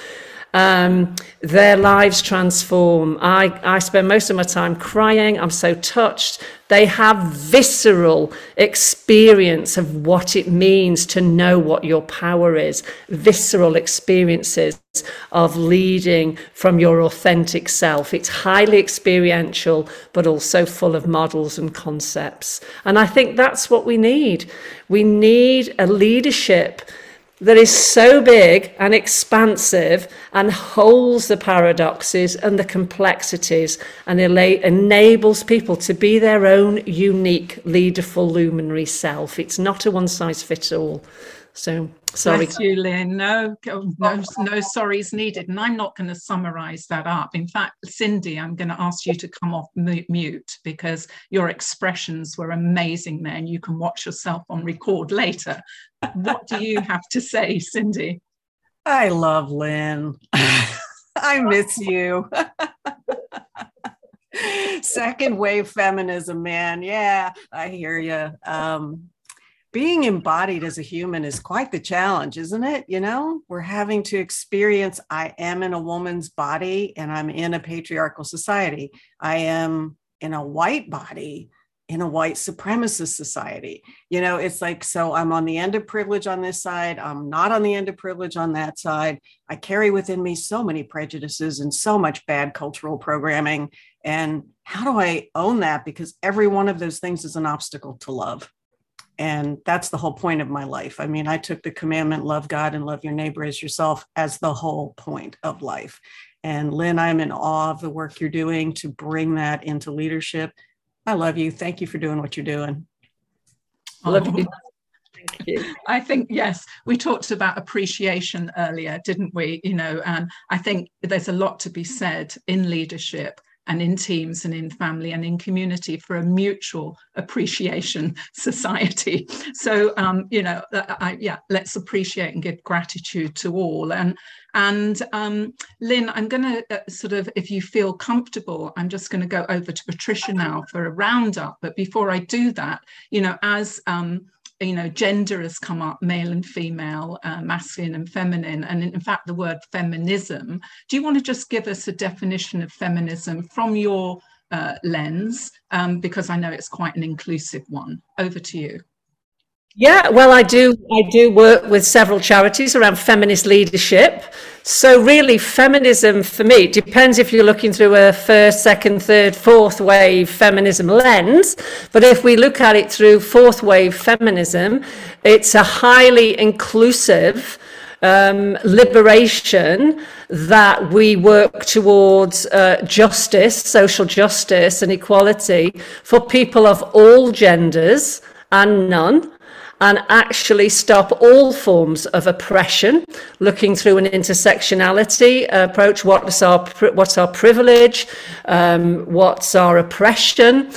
Um, their lives transform. I, I spend most of my time crying. I'm so touched. They have visceral experience of what it means to know what your power is, visceral experiences of leading from your authentic self. It's highly experiential, but also full of models and concepts. And I think that's what we need. We need a leadership that is so big and expansive and holds the paradoxes and the complexities and enables people to be their own unique, leaderful, luminary self. It's not a one size fits all. So sorry. Bless you, Lynne. No, oh, no, no sorries needed. And I'm not going to summarize that up. In fact, Cindy, I'm going to ask you to come off mute because your expressions were amazing there and you can watch yourself on record later. What do you have to say, Cindy? I love Lynne. I miss you. Second wave feminism, man. Yeah, I hear you. Um, being embodied as a human is quite the challenge, isn't it? You know, we're having to experience I am in a woman's body and I'm in a patriarchal society. I am in a white body in a white supremacist society. You know, it's like, so I'm on the end of privilege on this side, I'm not on the end of privilege on that side. I carry within me so many prejudices and so much bad cultural programming. And how do I own that? Because every one of those things is an obstacle to love. And that's the whole point of my life. I mean, I took the commandment, love God and love your neighbor as yourself, as the whole point of life. And Lynne, I'm in awe of the work you're doing to bring that into leadership. I love you. Thank you for doing what you're doing. I love you. Thank you. I think, yes, we talked about appreciation earlier, didn't we? You know, and I think there's a lot to be said in leadership and in teams and in family and in community for a mutual appreciation society. So, um, you know, I, yeah, let's appreciate and give gratitude to all. And and um, Lynne, I'm going to uh, sort of, if you feel comfortable, I'm just going to go over to Patricia now for a roundup. But before I do that, you know, as um, you know, gender has come up, male and female, uh, masculine and feminine, and in, fact, the word feminism. Do you want to just give us a definition of feminism from your uh, lens? Um, because I know it's quite an inclusive one. Over to you. Yeah, well, I do. I do work with several charities around feminist leadership. So, really, feminism for me depends if you're looking through a first, second, third, fourth wave feminism lens. But if we look at it through fourth wave feminism, it's a highly inclusive um, liberation that we work towards uh, justice, social justice, and equality for people of all genders and none and actually stop all forms of oppression, looking through an intersectionality approach. What's our, what's our privilege? Um, what's our oppression?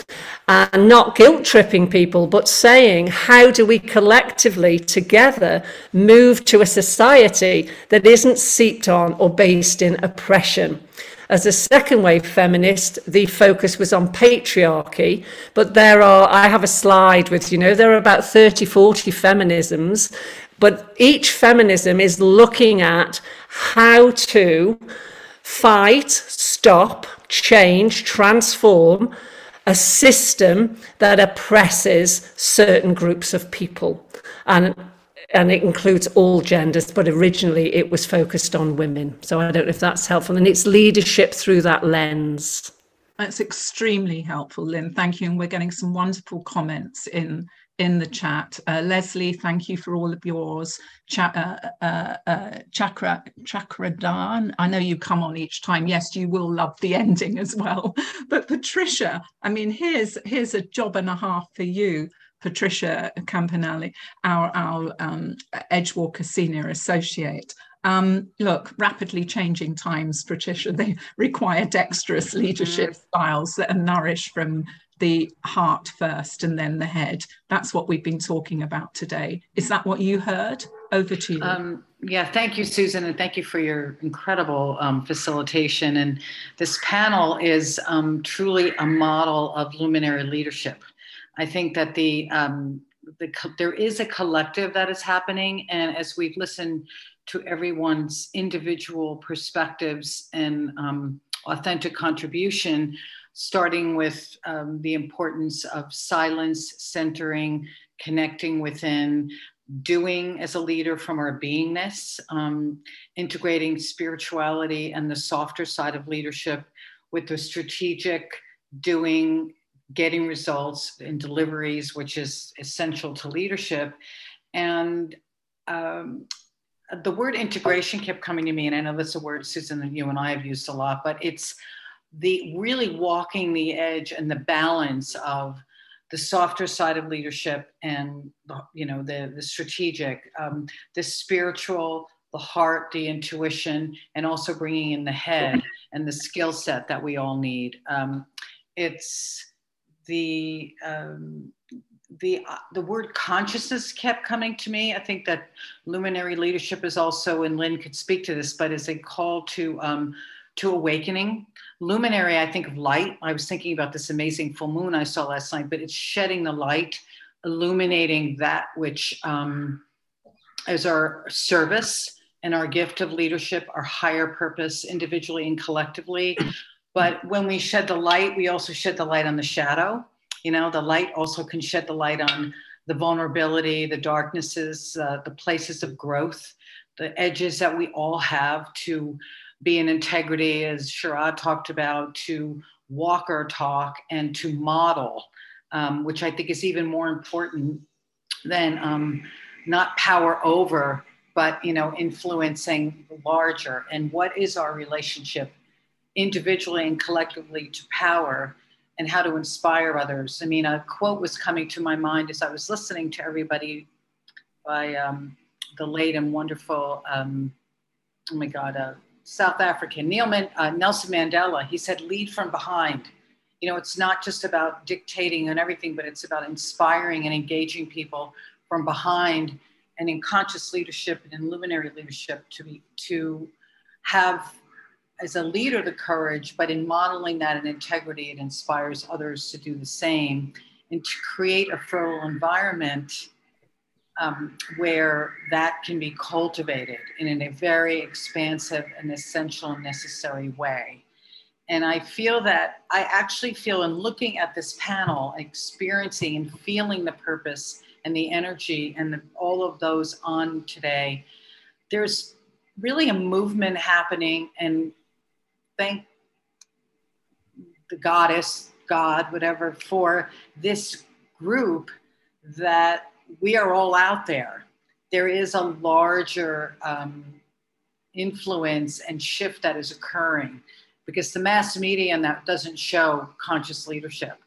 And not guilt tripping people, but saying, how do we collectively together move to a society that isn't seeped on or based in oppression? As a second wave feminist, the focus was on patriarchy, but there are, I have a slide with, you know, there are about 30, 40 feminisms, but each feminism is looking at how to fight, stop, change, transform a system that oppresses certain groups of people. And and it includes all genders, but originally it was focused on women. So I don't know if that's helpful. And it's leadership through that lens. That's extremely helpful, Lynne. Thank you. And we're getting some wonderful comments in in the chat. Uh, Leslie, thank you for all of yours. Ch uh, uh, uh, Chakra Chakra Dan, I know you come on each time. Yes, you will love the ending as well. But Patricia, I mean, here's here's a job and a half for you. Patricia Campanelli, our, our um, Edgewalker Senior Associate. Um, look, rapidly changing times, Patricia, they require dexterous leadership mm-hmm. styles that are nourished from the heart first and then the head. That's what we've been talking about today. Is that what you heard? Over to you. Um, yeah, thank you, Susan, and thank you for your incredible um, facilitation. And this panel is um, truly a model of luminary leadership. I think that the, um, the there is a collective that is happening, and as we've listened to everyone's individual perspectives and um, authentic contribution, starting with um, the importance of silence, centering, connecting within, doing as a leader from our beingness, um, integrating spirituality and the softer side of leadership with the strategic doing, getting results in deliveries, which is essential to leadership. And um, the word integration kept coming to me, and I know that's a word Susan and you and I have used a lot, but it's the really walking the edge and the balance of the softer side of leadership and you know the the strategic um, the spiritual the heart the intuition and also bringing in the head and the skill set that we all need um, it's the um, the uh, the word consciousness kept coming to me i think that luminary leadership is also and lynne could speak to this but is a call to um, to awakening luminary, I think of light. I was thinking about this amazing full moon I saw last night, but it's shedding the light, illuminating that which um, is our service and our gift of leadership, our higher purpose individually and collectively. But when we shed the light, we also shed the light on the shadow. You know, the light also can shed the light on the vulnerability, the darknesses, uh, the places of growth, the edges that we all have to be in integrity, as Sharad talked about, to walk our talk and to model, um, which I think is even more important than um, not power over, but you know, influencing larger. And what is our relationship individually and collectively to power? and how to inspire others. I mean, a quote was coming to my mind as I was listening to everybody by um, the late and wonderful, um, oh my God, uh, South African, Neil Man, uh, Nelson Mandela, he said, lead from behind. You know, it's not just about dictating and everything, but it's about inspiring and engaging people from behind and in conscious leadership and in luminary leadership to be, to have as a leader the courage, but in modeling that in integrity, it inspires others to do the same and to create a fertile environment um, where that can be cultivated in a very expansive and essential and necessary way. And I feel that I actually feel in looking at this panel, experiencing and feeling the purpose and the energy and the, all of those on today, there's really a movement happening. And thank the goddess, God, whatever, for this group that we are all out there. There is a larger um, influence and shift that is occurring because the mass media and that doesn't show conscious leadership.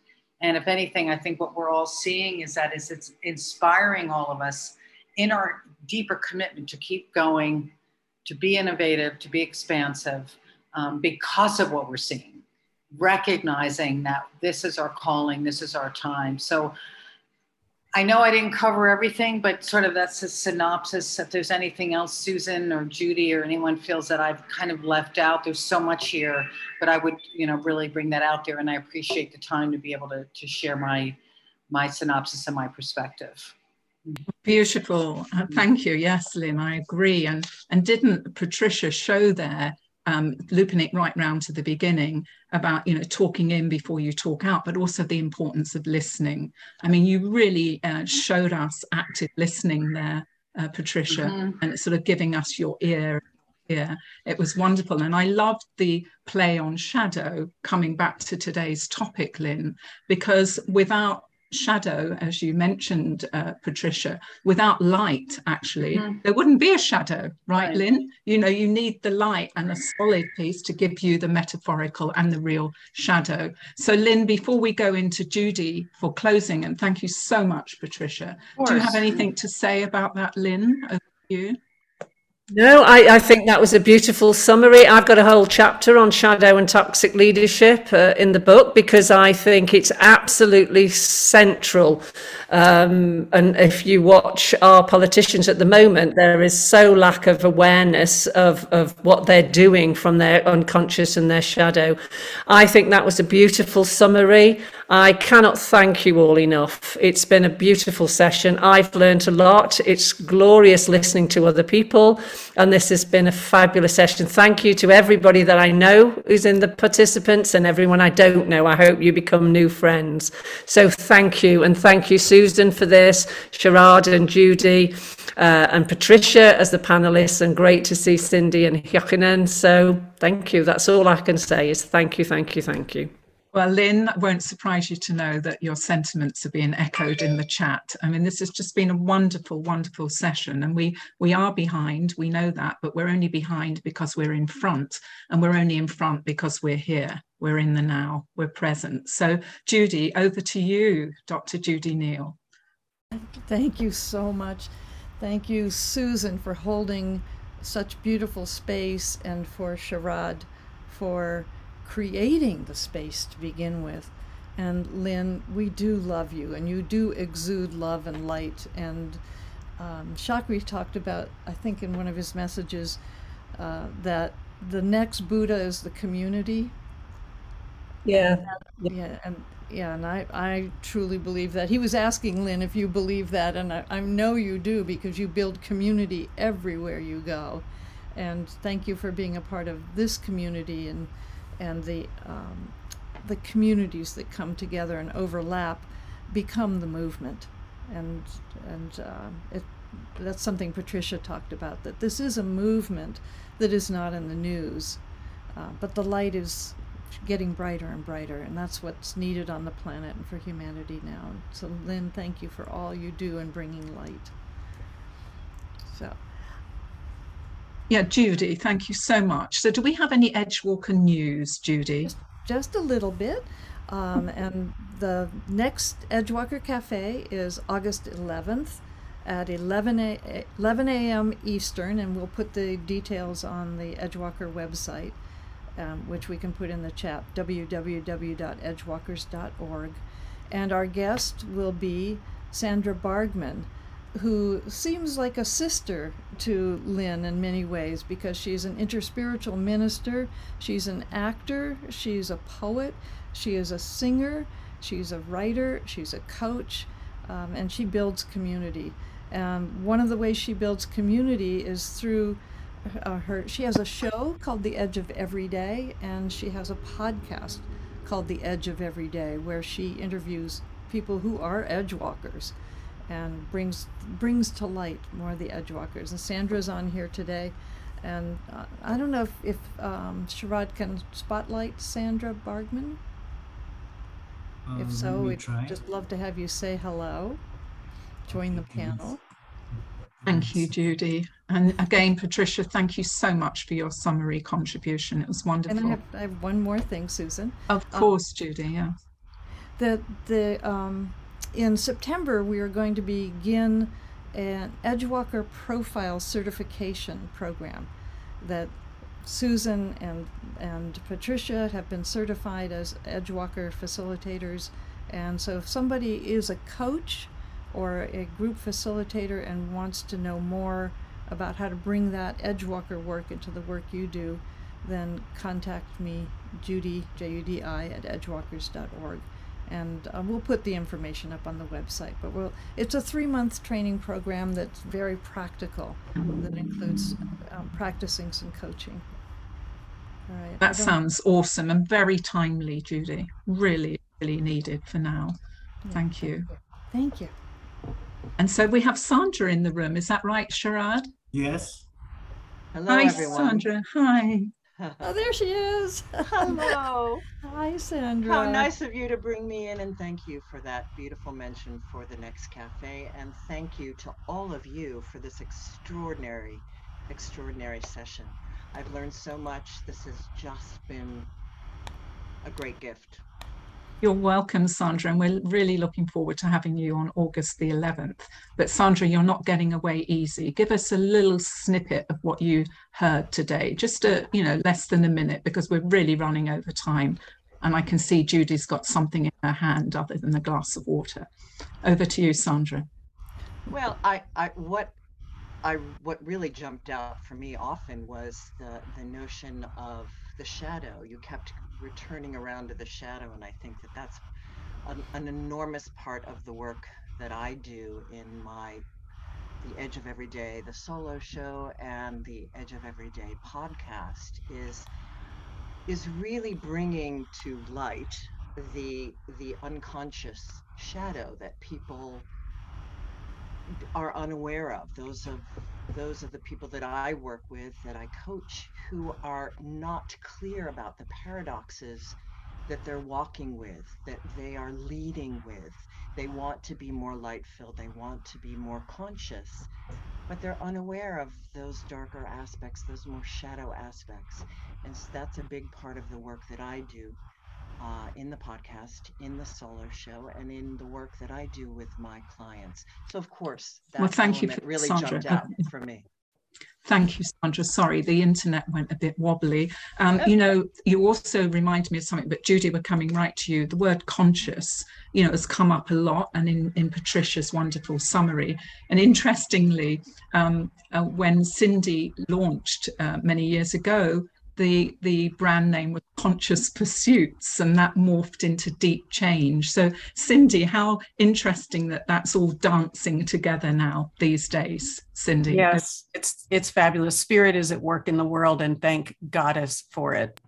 And if anything, I think what we're all seeing is that is it's inspiring all of us in our deeper commitment to keep going, to be innovative, to be expansive, um, because of what we're seeing, recognizing that this is our calling, this is our time. So I know I didn't cover everything, but sort of that's a synopsis. If there's anything else, Susan or Judi or anyone feels that I've kind of left out, there's so much here, but I would, you know, really bring that out there. And I appreciate the time to be able to, to share my, my synopsis and my perspective. Beautiful. Uh, thank you. Yes, Lynne, I agree. And, and didn't Patricia show there um, looping it right round to the beginning about you know talking in before you talk out, but also the importance of listening. I mean, you really uh, showed us active listening there, uh, Patricia, mm-hmm. and sort of giving us your ear. Yeah, it was wonderful, and I loved the play on shadow. Coming back to today's topic, Lynne, because without shadow, as you mentioned, uh, Patricia, without light, actually, mm. there wouldn't be a shadow, right, right, Lynne? You know, you need the light and a solid piece to give you the metaphorical and the real shadow. So, Lynne, before we go into Judi for closing, and thank you so much, Patricia, do you have anything to say about that, Lynne? Over you. No, I, I, think that was a beautiful summary. I've got a whole chapter on shadow and toxic leadership uh, in the book because I think it's absolutely central. Um, and if you watch our politicians at the moment, there is so lack of awareness of, of what they're doing from their unconscious and their shadow. I think that was a beautiful summary. I cannot thank you all enough. It's been a beautiful session. I've learned a lot. It's glorious listening to other people. And this has been a fabulous session. Thank you to everybody that I know who's in the participants and everyone I don't know. I hope you become new friends. So thank you. And thank you, Susan, for this, Sharad and Judi. Uh, and Patricia as the panelists, and great to see Cindy and Yochanan. So, thank you. That's all I can say is thank you, thank you, thank you. Well, Lynne, won't surprise you to know that your sentiments are being echoed in the chat. I mean, this has just been a wonderful, wonderful session, and we we are behind. We know that, but we're only behind because we're in front, and we're only in front because we're here. We're in the now. We're present. So, Judi, over to you, Dr. Judi Neal. Thank you so much. Thank you, Susan, for holding such beautiful space, and for Sharad for creating the space to begin with. And Lynne, we do love you, and you do exude love and light. And um, Shakri talked about, I think, in one of his messages, uh, that the next Buddha is the community. Yeah. Yeah, and yeah, and I, I truly believe that. He was asking Lynne if you believe that, and I, I know you do because you build community everywhere you go. And thank you for being a part of this community and and the um, the communities that come together and overlap become the movement, and and uh, it, that's something Patricia talked about. That this is a movement that is not in the news, uh, but the light is getting brighter and brighter, and that's what's needed on the planet and for humanity now. So, Lynne, thank you for all you do in bringing light. So. Yeah, Judi, thank you so much. So, do we have any Edgewalker news, Judi? Just, just a little bit. Um, and the next Edgewalker Cafe is August 11th at 11 a, 11 a.m. Eastern, and we'll put the details on the Edgewalker website, um, which we can put in the chat www.edgewalkers.org. And our guest will be Sandra Bargman who seems like a sister to Lynne in many ways because she's an interspiritual minister, she's an actor, she's a poet, she is a singer, she's a writer, she's a coach, um, and she builds community. And one of the ways she builds community is through uh, her. She has a show called The Edge of Every Day, and she has a podcast called The Edge of Every Day, where she interviews people who are edge walkers and brings brings to light more of the edgewalkers. And Sandra's on here today, and uh, I don't know if, if um, Sharad can spotlight Sandra Bargman. Um, if so, we'd try. just love to have you say hello, join the panel. Thank you, Judi. And again, Patricia, thank you so much for your summary contribution. It was wonderful. And I have, I have one more thing, Susan. Of um, course, um, Judi, yeah. The, the um, in September, we are going to begin an Edgewalker Profile Certification Program that Susan and, and Patricia have been certified as Edgewalker facilitators. And so, if somebody is a coach or a group facilitator and wants to know more about how to bring that Edgewalker work into the work you do, then contact me, Judi, J U D I, at edgewalkers.org and uh, we'll put the information up on the website. But we'll, it's a three month training program that's very practical, that includes um, practicing some coaching. All right. That sounds awesome and very timely, Judi. Really, really needed for now. Yeah. Thank you. Thank you. And so we have Sandra in the room. Is that right, Sharad? Yes. Hello, Hi, everyone. Sandra. Hi. Oh, there she is. Hello. Hi, Sandra. How nice of you to bring me in, and thank you for that beautiful mention for the next cafe. And thank you to all of you for this extraordinary, extraordinary session. I've learned so much. This has just been a great gift. You're welcome, Sandra, and we're really looking forward to having you on August the 11th. But Sandra, you're not getting away easy. Give us a little snippet of what you heard today, just a, you know, less than a minute, because we're really running over time. And I can see Judi's got something in her hand other than a glass of water. Over to you, Sandra. Well, I, I what I what really jumped out for me often was the the notion of the shadow. You kept returning around to the shadow. And I think that that's an, an enormous part of the work that I do in my the edge of everyday the solo show and the edge of everyday podcast is is really bringing to light the the unconscious shadow that people are unaware of those of those of the people that I work with that I coach who are not clear about the paradoxes that they're walking with that they are leading with. They want to be more light filled they want to be more conscious. But they're unaware of those darker aspects those more shadow aspects. And so that's a big part of the work that I do uh, in the podcast, in the solo show, and in the work that I do with my clients. So, of course, that well, thank you for really Sandra. jumped out for me. Thank you, Sandra. Sorry, the internet went a bit wobbly. Um, you know, you also remind me of something, but Judi, we're coming right to you. The word conscious, you know, has come up a lot and in, in Patricia's wonderful summary. And interestingly, um, uh, when Cindy launched uh, many years ago, the the brand name was conscious pursuits and that morphed into deep change. So cindy how interesting that that's all dancing together now these days cindy. Yes it's it's fabulous. Spirit is at work in the world and thank goddess for it.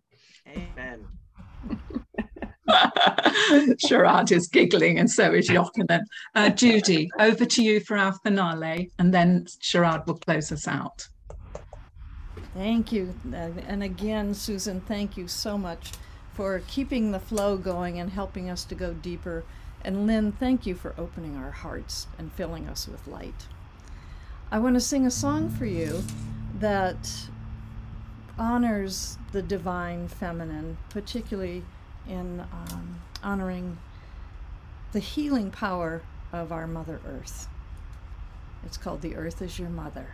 Amen. Sharad is giggling and so is Yochanan. Uh, Judi, over to you for our finale and then Sharad will close us out. Thank you. And again, Susan, thank you so much for keeping the flow going and helping us to go deeper. And Lynne, thank you for opening our hearts and filling us with light. I want to sing a song for you that honors the divine feminine, particularly in um, honoring the healing power of our Mother Earth. It's called The Earth is Your Mother.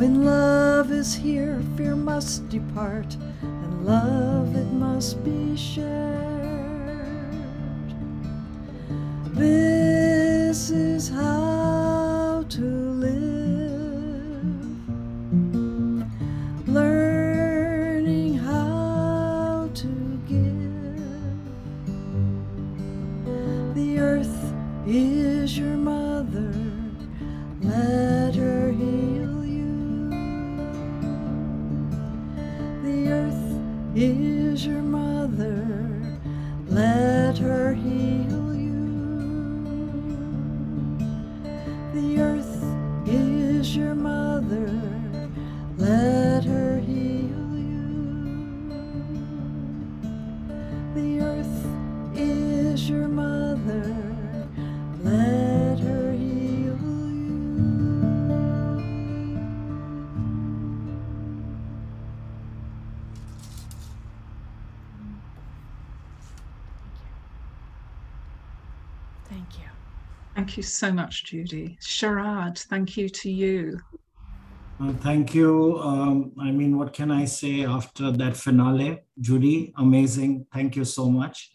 When love is here, fear must depart, and love it must be shared. This is how Thank you so much, Judi. Sharad, thank you to you. Uh, thank you. Um, I mean, what can I say after that finale? Judi, amazing. Thank you so much.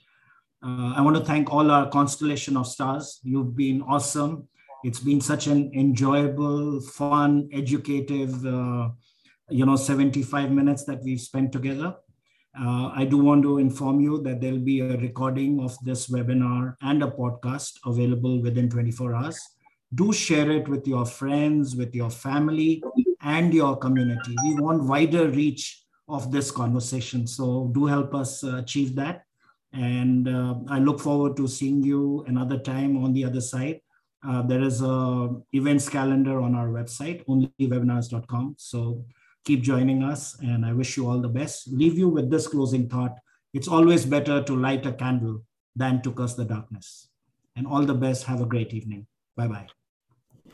Uh, I want to thank all our constellation of stars. You've been awesome. It's been such an enjoyable, fun, educative, uh, you know, 75 minutes that we've spent together. Uh, I do want to inform you that there'll be a recording of this webinar and a podcast available within 24 hours. Do share it with your friends, with your family, and your community. We want wider reach of this conversation. So do help us uh, achieve that. And uh, I look forward to seeing you another time on the other side. Uh, there is a events calendar on our website, onlywebinars.com. So keep joining us and I wish you all the best. Leave you with this closing thought. It's always better to light a candle than to curse the darkness. And all the best. Have a great evening. Bye-bye.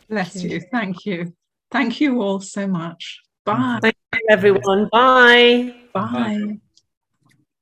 Bless you. Thank you. Thank you all so much. Bye. Thank you, everyone. Bye. Bye.